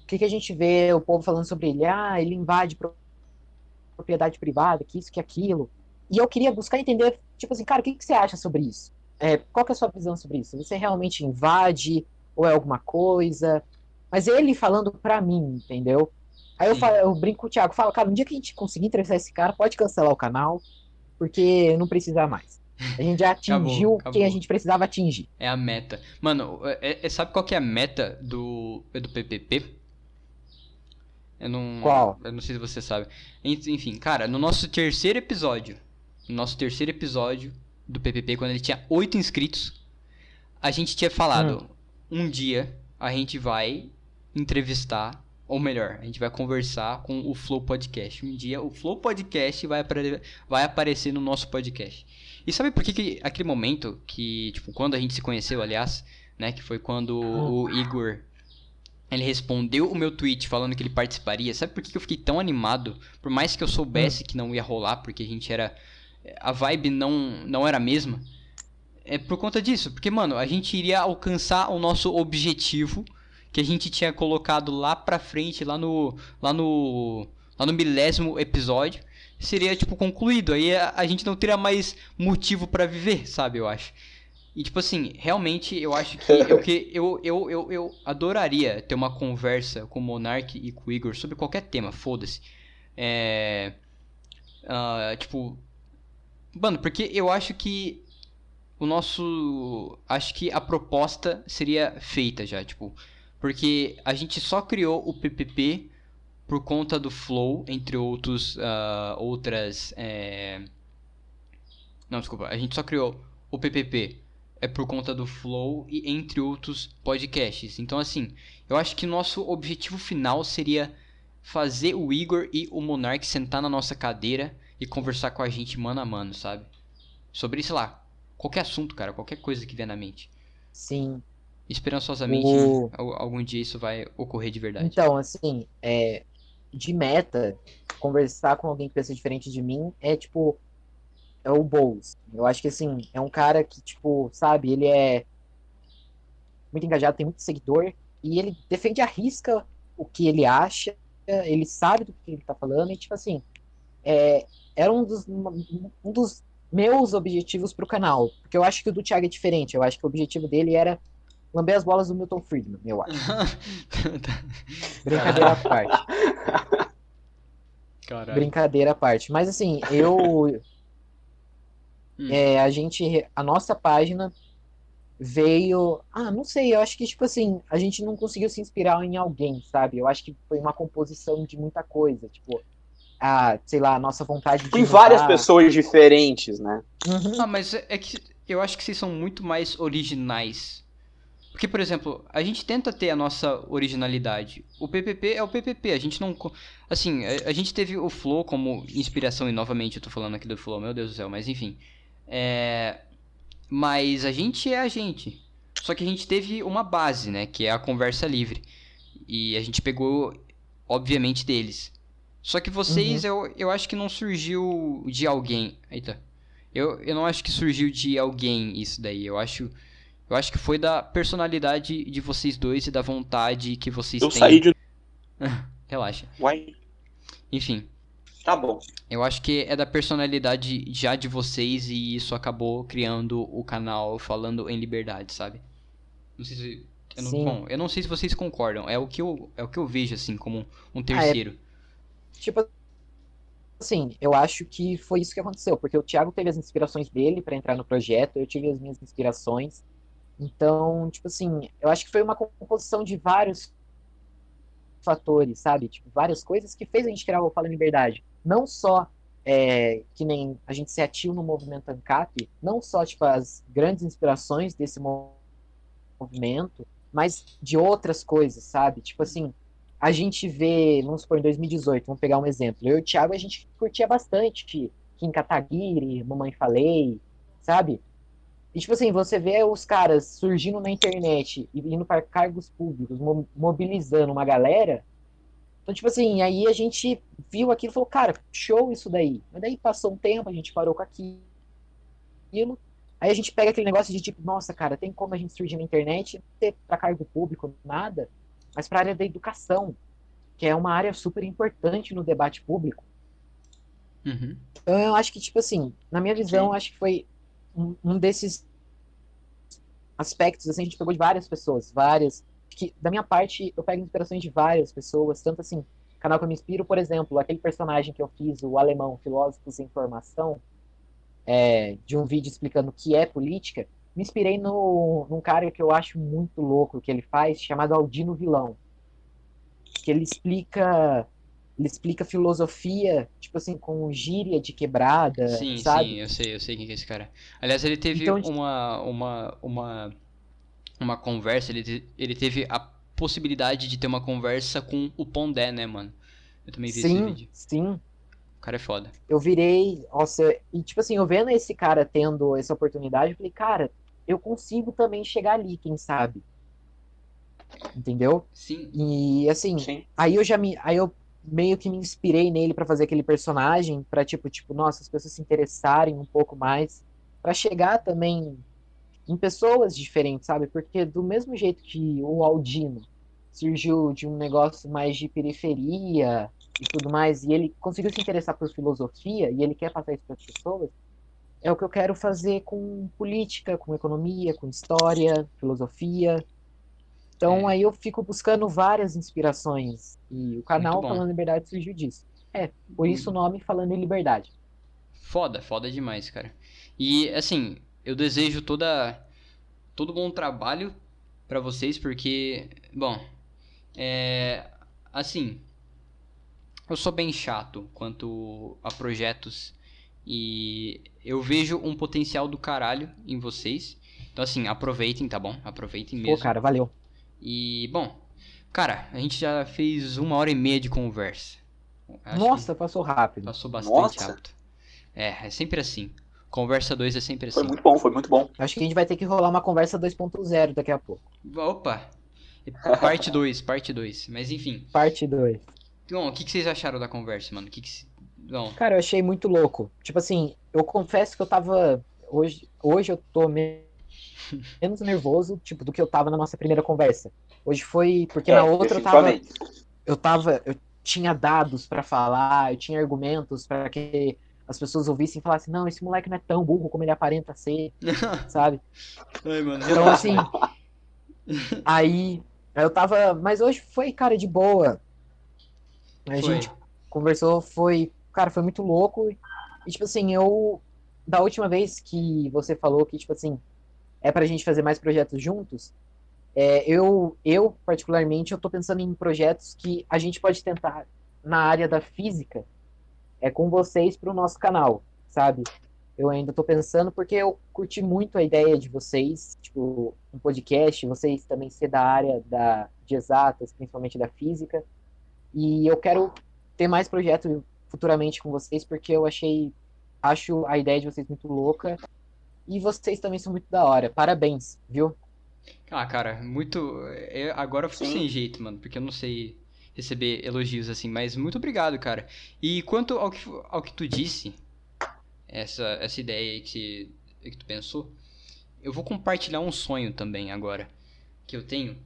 O que, que a gente vê o povo falando sobre ele? Ah, ele invade pro- propriedade privada, que isso, que aquilo. E eu queria buscar entender, tipo assim, cara, o que, que você acha sobre isso? É, qual que é a sua visão sobre isso? Você realmente invade ou é alguma coisa? Mas ele falando pra mim, entendeu? Aí eu, falo, eu brinco com o Thiago, falo, cara, um dia que a gente conseguir entrevistar esse cara, pode cancelar o canal, porque não precisa mais. A gente já atingiu Acabou, quem a gente precisava atingir. É a meta. Mano, é- é- sabe qual que é a meta do, é do PPP? Eu não. Qual? Eu não sei se você sabe. En- Enfim, cara, no nosso terceiro episódio. No nosso terceiro episódio do PPP, quando ele tinha oito inscritos, a gente tinha falado: um dia a gente vai entrevistar. Ou melhor, a gente vai conversar com o Flow Podcast. Um dia o Flow Podcast vai, apare- vai aparecer no nosso podcast. E sabe por que, que aquele momento que, tipo, quando a gente se conheceu, aliás, né, que foi quando o Igor ele respondeu o meu tweet falando que ele participaria. Sabe por que eu fiquei tão animado? Por mais que eu soubesse que não ia rolar, porque a gente era a vibe não não era a mesma. É por conta disso, porque mano, a gente iria alcançar o nosso objetivo que a gente tinha colocado lá pra frente, lá no lá no lá no milésimo episódio seria, tipo, concluído. Aí a, a gente não teria mais motivo pra viver, sabe? Eu acho. E, tipo assim, realmente eu acho que eu, que eu, eu, eu, eu adoraria ter uma conversa com o Monark e com o Igor sobre qualquer tema, foda-se. É. ah, tipo. Mano, porque eu acho que o nosso. Acho que a proposta seria feita já, tipo. Porque a gente só criou o PPP por conta do Flow, entre outros, ah, outras. é, Não, desculpa. A gente só criou o PPP é por conta do Flow e entre outros podcasts. Então, assim, eu acho que nosso objetivo final seria fazer o Igor e o Monark sentar na nossa cadeira e conversar com a gente mano a mano, sabe? Sobre, sei lá, qualquer assunto, cara, qualquer coisa que vier na mente. Sim. Esperançosamente, O- al- algum dia isso vai ocorrer de verdade. Então, assim, é, de meta, conversar com alguém que pensa diferente de mim é tipo. É o Bowles. Eu acho que, assim, é um cara que, tipo, sabe, ele é muito engajado, tem muito seguidor, e ele defende a risca o que ele acha, ele sabe do que ele tá falando, e, tipo, assim, é, era um dos, um dos meus objetivos pro canal. Porque eu acho que o do Thiago é diferente. Eu acho que o objetivo dele era lamber as bolas do Milton Friedman, eu acho. Brincadeira à parte. Caralho. Brincadeira à parte. Mas assim, eu. Hum. é, a gente. A nossa página veio. Ah, não sei, eu acho que, tipo assim, a gente não conseguiu se inspirar em alguém, sabe? Eu acho que foi uma composição de muita coisa. Tipo, a, sei lá, a nossa vontade de. Tem várias mudar. pessoas diferentes, né? Uhum. Ah, mas é é que eu acho que vocês são muito mais originais. Porque, por exemplo, a gente tenta ter a nossa originalidade. O PPP é o PPP, a gente não... Assim, a, a gente teve o Flow como inspiração, e novamente eu tô falando aqui do Flow, meu Deus do céu, mas enfim. É... Mas a gente é a gente. Só que a gente teve uma base, né? Que é a conversa livre. E a gente pegou, obviamente, deles. Só que vocês, uhum. eu, eu acho que não surgiu de alguém. Eita. Eu, eu não acho que surgiu de alguém isso daí. Eu acho. Eu acho que foi da personalidade de vocês dois e da vontade que vocês eu têm. Eu saí de. Relaxa. Uai. Enfim. Tá bom. Eu acho que é da personalidade já de vocês e isso acabou criando o canal falando em liberdade, sabe? Não sei se. Eu não, bom, eu não sei se vocês concordam. É o que eu, é o que eu vejo, assim, como um terceiro. Ah, é... Tipo assim, eu acho que foi isso que aconteceu, porque o Thiago teve as inspirações dele para entrar no projeto, eu tive as minhas inspirações. Então, tipo assim, eu acho que foi uma composição de vários fatores, sabe? Tipo, várias coisas que fez a gente criar o Fala Liberdade. Não só é, que nem a gente se atiu no movimento ANCAP, não só tipo, as grandes inspirações desse movimento, mas de outras coisas, sabe? Tipo assim, a gente vê, vamos supor, em 2018, vamos pegar um exemplo. Eu e o Thiago, a gente curtia bastante Kim Kataguiri, Mamãe Falei, sabe? E, tipo assim, você vê os caras surgindo na internet e indo para cargos públicos, mobilizando uma galera. Então, tipo assim, aí a gente viu aquilo e falou, cara, show isso daí. Mas daí passou um tempo, a gente parou com aquilo. Aí a gente pega aquele negócio de tipo, nossa, cara, tem como a gente surgir na internet, não ter para cargo público, nada, mas para a área da educação, que é uma área super importante no debate público. Uhum. Então eu acho que, tipo assim, na minha visão, Sim. acho que foi um, um, desses aspectos, assim, a gente pegou de várias pessoas, várias, que da minha parte eu pego inspirações de várias pessoas, tanto assim, canal que eu me inspiro, por exemplo, aquele personagem que eu fiz, o alemão Filósofos em Formação, é, de um vídeo explicando o que é política, me inspirei no, num cara que eu acho muito louco que ele faz, chamado Aldino Vilão. Que ele explica ele explica filosofia, tipo assim, com gíria de quebrada, sim, sabe? Sim, eu sei, eu sei quem é esse cara. Aliás, ele teve então, uma, uma, uma, uma conversa, ele, ele teve a possibilidade de ter uma conversa com o Pondé, né, mano? Eu também vi sim, esse vídeo. Sim, O cara é foda. Eu virei, nossa, e tipo assim, eu vendo esse cara tendo essa oportunidade, eu falei, cara, eu consigo também chegar ali, quem sabe. Entendeu? Sim. E assim, Sim. aí eu já me, aí eu meio que me inspirei nele para fazer aquele personagem, para tipo, tipo, nossa, as pessoas se interessarem um pouco mais, para chegar também em pessoas diferentes, sabe? Porque do mesmo jeito que o Aldino surgiu de um negócio mais de periferia e tudo mais, e ele conseguiu se interessar por filosofia e ele quer passar isso para as pessoas, é o que eu quero fazer com política, com economia, com história, filosofia. Então é. aí eu fico buscando várias inspirações. E o canal Falando Liberdade surgiu disso. É, por hum. isso o nome Falando em Liberdade. Foda, foda demais, cara. E assim, eu desejo toda todo bom trabalho para vocês, porque, bom, é assim, eu sou bem chato quanto a projetos e eu vejo um potencial do caralho em vocês. Então, assim, aproveitem, tá bom? Aproveitem mesmo. Pô, cara, valeu. E, bom, cara, a gente já fez uma hora e meia de conversa. Acho Nossa, passou rápido. Passou bastante Nossa. rápido. É, é sempre assim. Conversa 2 é sempre assim. Foi muito bom, foi muito bom. Acho que a gente vai ter que rolar uma conversa 2.0 daqui a pouco. Opa! Parte 2, parte 2. Mas enfim. Parte 2. Bom, o que, que vocês acharam da conversa, mano? O que, que não. Cara, eu achei muito louco. Tipo assim, eu confesso que eu tava. Hoje, hoje eu tô me... menos nervoso, tipo, do que eu tava na nossa primeira conversa. Hoje foi. Porque é, na outra eu tava. Eu tava. Eu tinha dados para falar, eu tinha argumentos para que as pessoas ouvissem e falassem, não, esse moleque não é tão burro como ele aparenta ser, sabe? Ai, mano. Então, assim. aí. Eu tava. Mas hoje foi, cara, de boa. A foi. gente conversou, foi cara, foi muito louco. E, tipo assim, eu. Da última vez que você falou que, tipo assim, é pra gente fazer mais projetos juntos, é, eu, eu, particularmente, eu tô pensando em projetos que a gente pode tentar na área da física, é com vocês pro nosso canal, sabe? Eu ainda tô pensando porque eu curti muito a ideia de vocês, tipo, um podcast, vocês também ser da área da, de exatas, principalmente da física. E eu quero ter mais projetos futuramente com vocês, porque eu achei, acho a ideia de vocês muito louca E vocês também são muito da hora. Parabéns, viu? Ah, cara, muito. Eu, agora eu fico Sim. sem jeito, mano, porque eu não sei receber elogios assim, mas muito obrigado, cara. E quanto ao que, ao que tu disse, essa, essa ideia aí que, que tu pensou, eu vou compartilhar um sonho também agora que eu tenho.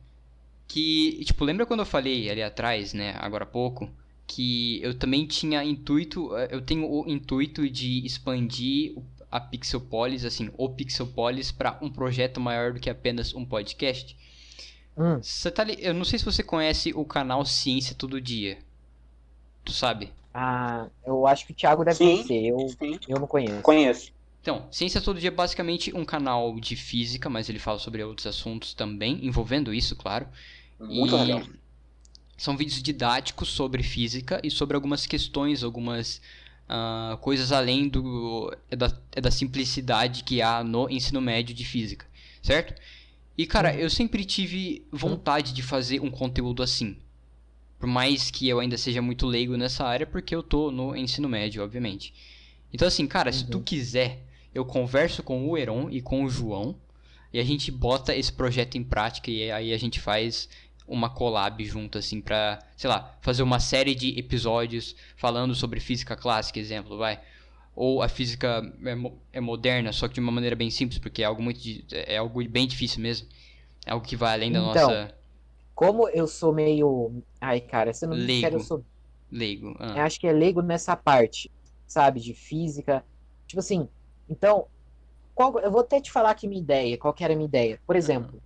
Que, tipo, lembra quando eu falei ali atrás, né, agora há pouco, que eu também tinha intuito, eh, eu tenho o intuito de expandir o- a Pixelpolis, assim, o Pixelpolis para um projeto maior do que apenas um podcast. Hum, tá li... Eu não sei se você conhece o canal Ciência Todo Dia. Tu sabe? ah, eu acho que o Thiago deve Sim. conhecer. Eu, Sim, eu não conheço. conheço. Então, Ciência Todo Dia é basicamente um canal de física, mas ele fala sobre outros assuntos também, envolvendo isso, claro. Muito e legal. são vídeos didáticos sobre física e sobre algumas questões, algumas ah, coisas além do é da, é da simplicidade que há no ensino médio de física, certo? E cara, Uhum. eu sempre tive vontade de fazer um conteúdo assim. Por mais que eu ainda seja muito leigo nessa área, porque eu tô no ensino médio, obviamente. Então assim, cara, se tu Uhum. quiser, eu converso com o Heron e com o João e a gente bota esse projeto em prática e aí a gente faz uma collab junto, assim, pra, sei lá, fazer uma série de episódios falando sobre física clássica, exemplo, vai. Ou a física é, é moderna, só que de uma maneira bem simples, porque é algo muito é algo bem difícil mesmo. É algo que vai além da Então, nossa Como eu sou meio. Ai, cara, você não me Leigo. quer, eu sou leigo. Ah. Eu acho que é leigo nessa parte, sabe, de física. Tipo assim, então, qual- eu vou até te falar aqui minha ideia, qual que era a minha ideia. Por exemplo,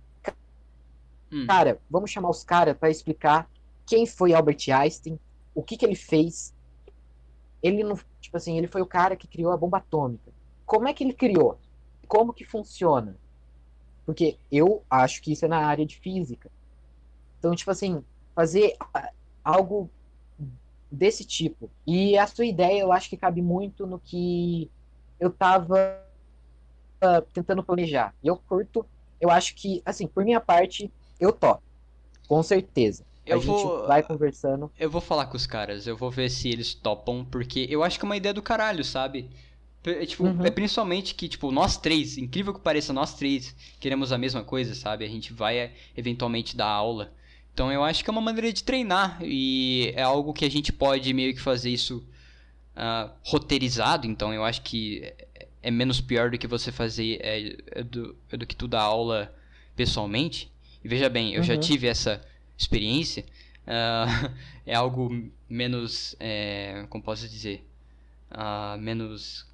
Hum. cara, vamos chamar os caras para explicar quem foi Albert Einstein, o que que ele fez. Ele não, tipo assim, ele foi o cara que criou a bomba atômica. Como é que ele criou? Como que funciona? Porque eu acho que isso é na área de física. Então, tipo assim, fazer algo desse tipo. E a sua ideia, eu acho que cabe muito no que eu tava ah, tentando planejar. E eu curto, eu acho que, assim, por minha parte, eu topo. Com certeza. A Eu gente vou- vai conversando. Eu vou falar com os caras, eu vou ver se eles topam, porque eu acho que é uma ideia do caralho, sabe? É, Tipo, Uhum. é principalmente que, tipo, nós três, incrível que pareça, nós três queremos a mesma coisa, sabe? A gente vai é, eventualmente dar aula. Então eu acho que é uma maneira de treinar e é algo que a gente pode meio que fazer isso ah, roteirizado, então eu acho que é- é menos pior do que você fazer é, é do, do que tu dar aula pessoalmente. E veja bem, eu já Uhum. tive essa experiência. ah, é algo menos. É, como posso dizer? Ah, menos.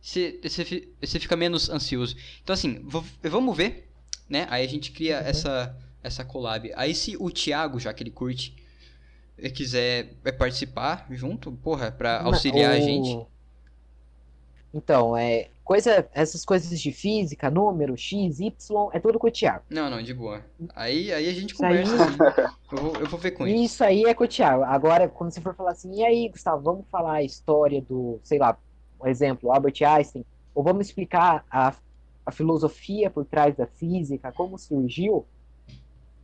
Você, você, você fica menos ansioso. Então, assim, vamos ver, né? Aí a gente cria Uhum. essa, essa collab. Aí, se o Thiago, já que ele curte, eh, quiser eh, participar junto, porra, pra auxiliar a O- gente. Então, é, coisa, essas coisas de física, número, X, Y, é tudo com o Thiago. Não, não, de boa. Aí, aí a gente Isso aí- conversa. sim. Eu, vou, eu vou ver com ele. Isso aí é com o Thiago. Agora, quando você for falar assim, e aí, Gustavo, vamos falar a história do, sei lá, um exemplo, Albert Einstein, ou vamos explicar a, a filosofia por trás da física, como surgiu,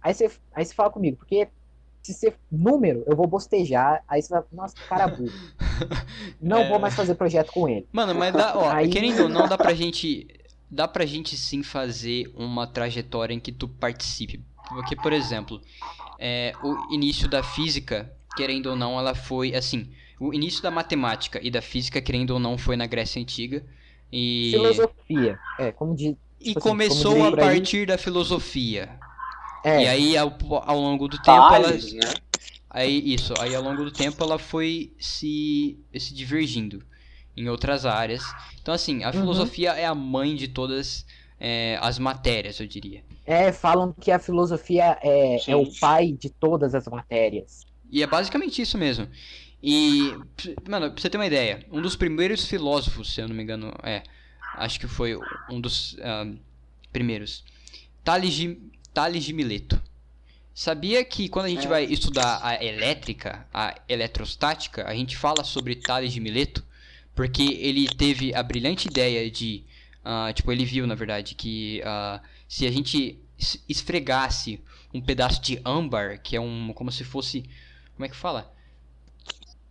aí você, aí você fala comigo, porque se ser número, eu vou bostejar, aí você vai, nossa, cara burro. Não É. vou mais fazer projeto com ele. Mano, mas dá, ó, Aí- querendo ou não, dá pra gente. Dá pra gente sim fazer uma trajetória em que tu participe. Porque, por exemplo, é, o início da física, querendo ou não, ela foi assim. O início da matemática e da física, querendo ou não, foi na Grécia Antiga. E, Filosofia, é, como diz, e tipo assim, começou a aí- partir da filosofia. É, E aí, ao, ao longo do tempo, ela, né? Aí, isso, aí ao longo do tempo ela foi se, se divergindo em outras áreas. Então, assim, a Uhum. filosofia é a mãe de todas é, as matérias, eu diria. é, falam que a filosofia é, é o pai de todas as matérias. E é basicamente isso mesmo. E, mano, pra você ter uma ideia, um dos primeiros filósofos, se eu não me engano, é, acho que foi um dos ah, primeiros, Tales de, Tales de Mileto. Sabia que quando a gente É. vai estudar a elétrica, a eletrostática, a gente fala sobre Tales de Mileto? Porque ele teve a brilhante ideia de. ah, tipo, ele viu, na verdade, que ah, se a gente es- esfregasse um pedaço de âmbar, que é um. como se fosse. Como é que fala?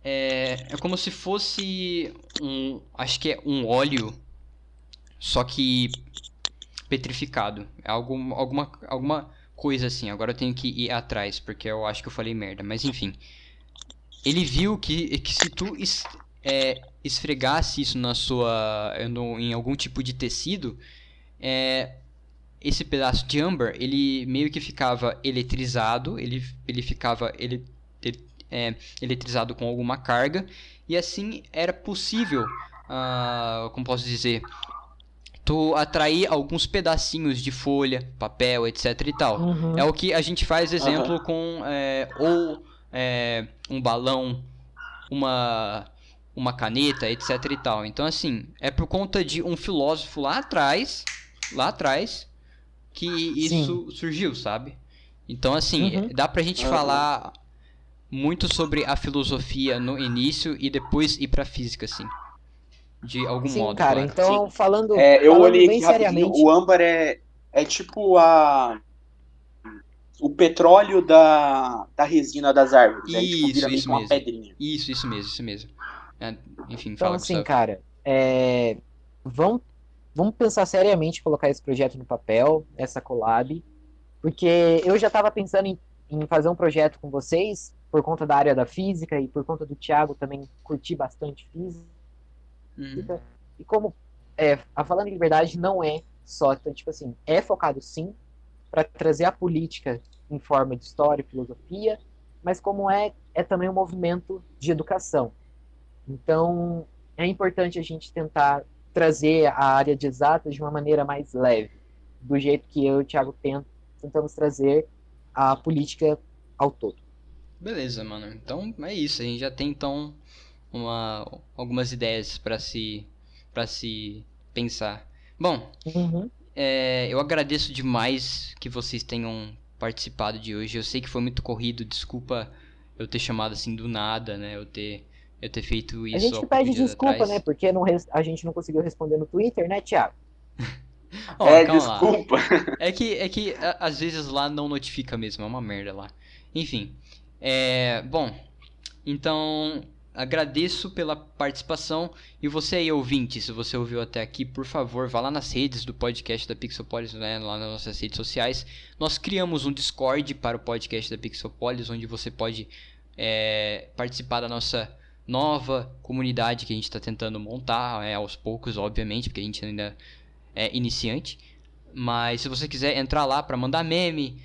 É, é como se fosse um. Acho que é um óleo só que petrificado. É algo, alguma, alguma coisa assim. Agora eu tenho que ir atrás, porque eu acho que eu falei merda. Mas enfim. Ele viu que, que se tu es, é, esfregasse isso na sua. No, em algum tipo de tecido, é, esse pedaço de âmbar, ele meio que ficava eletrizado, ele, ele ficava ele, ele, é, eletrizado com alguma carga, e assim era possível, uh, como posso dizer, tu atrair alguns pedacinhos de folha, papel, etc e tal. Uhum. É o que a gente faz, exemplo, uhum. com é, ou é, um balão, uma uma caneta, etc e tal. Então assim, é por conta de um filósofo lá atrás, lá atrás, que isso Sim. surgiu, sabe? Então assim, uhum. dá pra gente uhum. falar muito sobre a filosofia no início e depois ir pra física, assim. De algum Sim, modo. cara, claro. então Sim. falando. É, eu falando olhei bem aqui seriamente. O âmbar é, é tipo a. O petróleo da, da resina das árvores. é, tipo, Isso, isso uma mesmo. pedrinha. Isso, isso mesmo, isso mesmo. É, enfim, Então, fala assim, Gustavo. cara, é, vamos, vamos pensar seriamente em colocar esse projeto no papel, essa collab, porque eu já estava pensando em, em fazer um projeto com vocês, por conta da área da física e por conta do Thiago também curtir bastante física. Uhum. E como é, a Falando em Liberdade não é só, então, tipo assim, é focado sim para trazer a política em forma de história e filosofia, mas como é, é também um movimento de educação. Então, é importante a gente tentar trazer a área de exatas de uma maneira mais leve, do jeito que eu e o Thiago tento, tentamos trazer a política ao todo. Beleza, mano. Então é isso. A gente já tem então uma, algumas ideias para se para se pensar. Bom, Uhum. é, eu agradeço demais que vocês tenham participado de hoje. Eu sei que foi muito corrido. Desculpa eu ter chamado assim do nada, né? Eu ter eu ter feito isso. A gente pede desculpa, atrás. né? Porque não res- a gente não conseguiu responder no Twitter, né, Thiago? Ó, é, calma lá. desculpa. É que, é que a- às vezes lá não notifica mesmo, é uma merda lá. Enfim, é, bom, então agradeço pela participação e você aí ouvinte, se você ouviu até aqui, por favor, vá lá nas redes do podcast da Pixelpolis, né, lá nas nossas redes sociais. Nós criamos um Discord para o podcast da Pixelpolis, onde você pode é, participar da nossa nova comunidade que a gente está tentando montar, é, aos poucos, obviamente, porque a gente ainda é iniciante. Mas se você quiser entrar lá para mandar meme,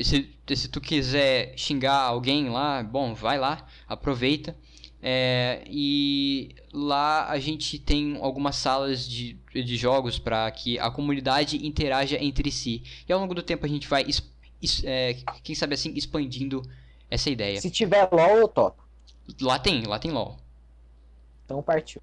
se, se tu quiser xingar alguém lá, bom, vai lá, aproveita. É, e lá a gente tem algumas salas de, de jogos para que a comunidade interaja entre si. E ao longo do tempo a gente vai, es- es- é, quem sabe assim, expandindo essa ideia. Se tiver LOL, eu topo. Lá tem, lá tem LOL. Então partiu.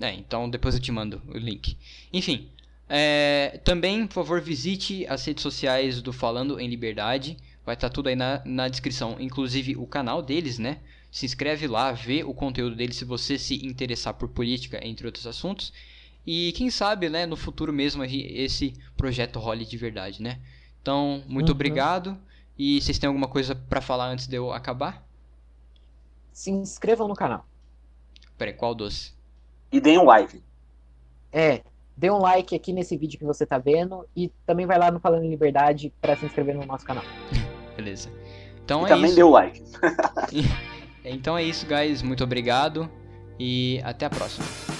É, então depois eu te mando o link. Enfim, é, também, por favor, visite as redes sociais do Falando em Liberdade. Vai estar tudo aí na, na descrição, inclusive o canal deles, né? Se inscreve lá, vê o conteúdo deles se você se interessar por política, entre outros assuntos. E quem sabe, né, no futuro mesmo esse projeto role de verdade, né? Então, muito Uhum. obrigado. E vocês têm alguma coisa pra falar antes de eu acabar? Se inscrevam no canal. Peraí, qual doce? E deem um like. É, dê um like aqui nesse vídeo que você tá vendo e também vai lá no Falando em Liberdade para se inscrever no nosso canal. Beleza. Então e é também isso. dê o like. Então é isso, guys. Muito obrigado e até a próxima.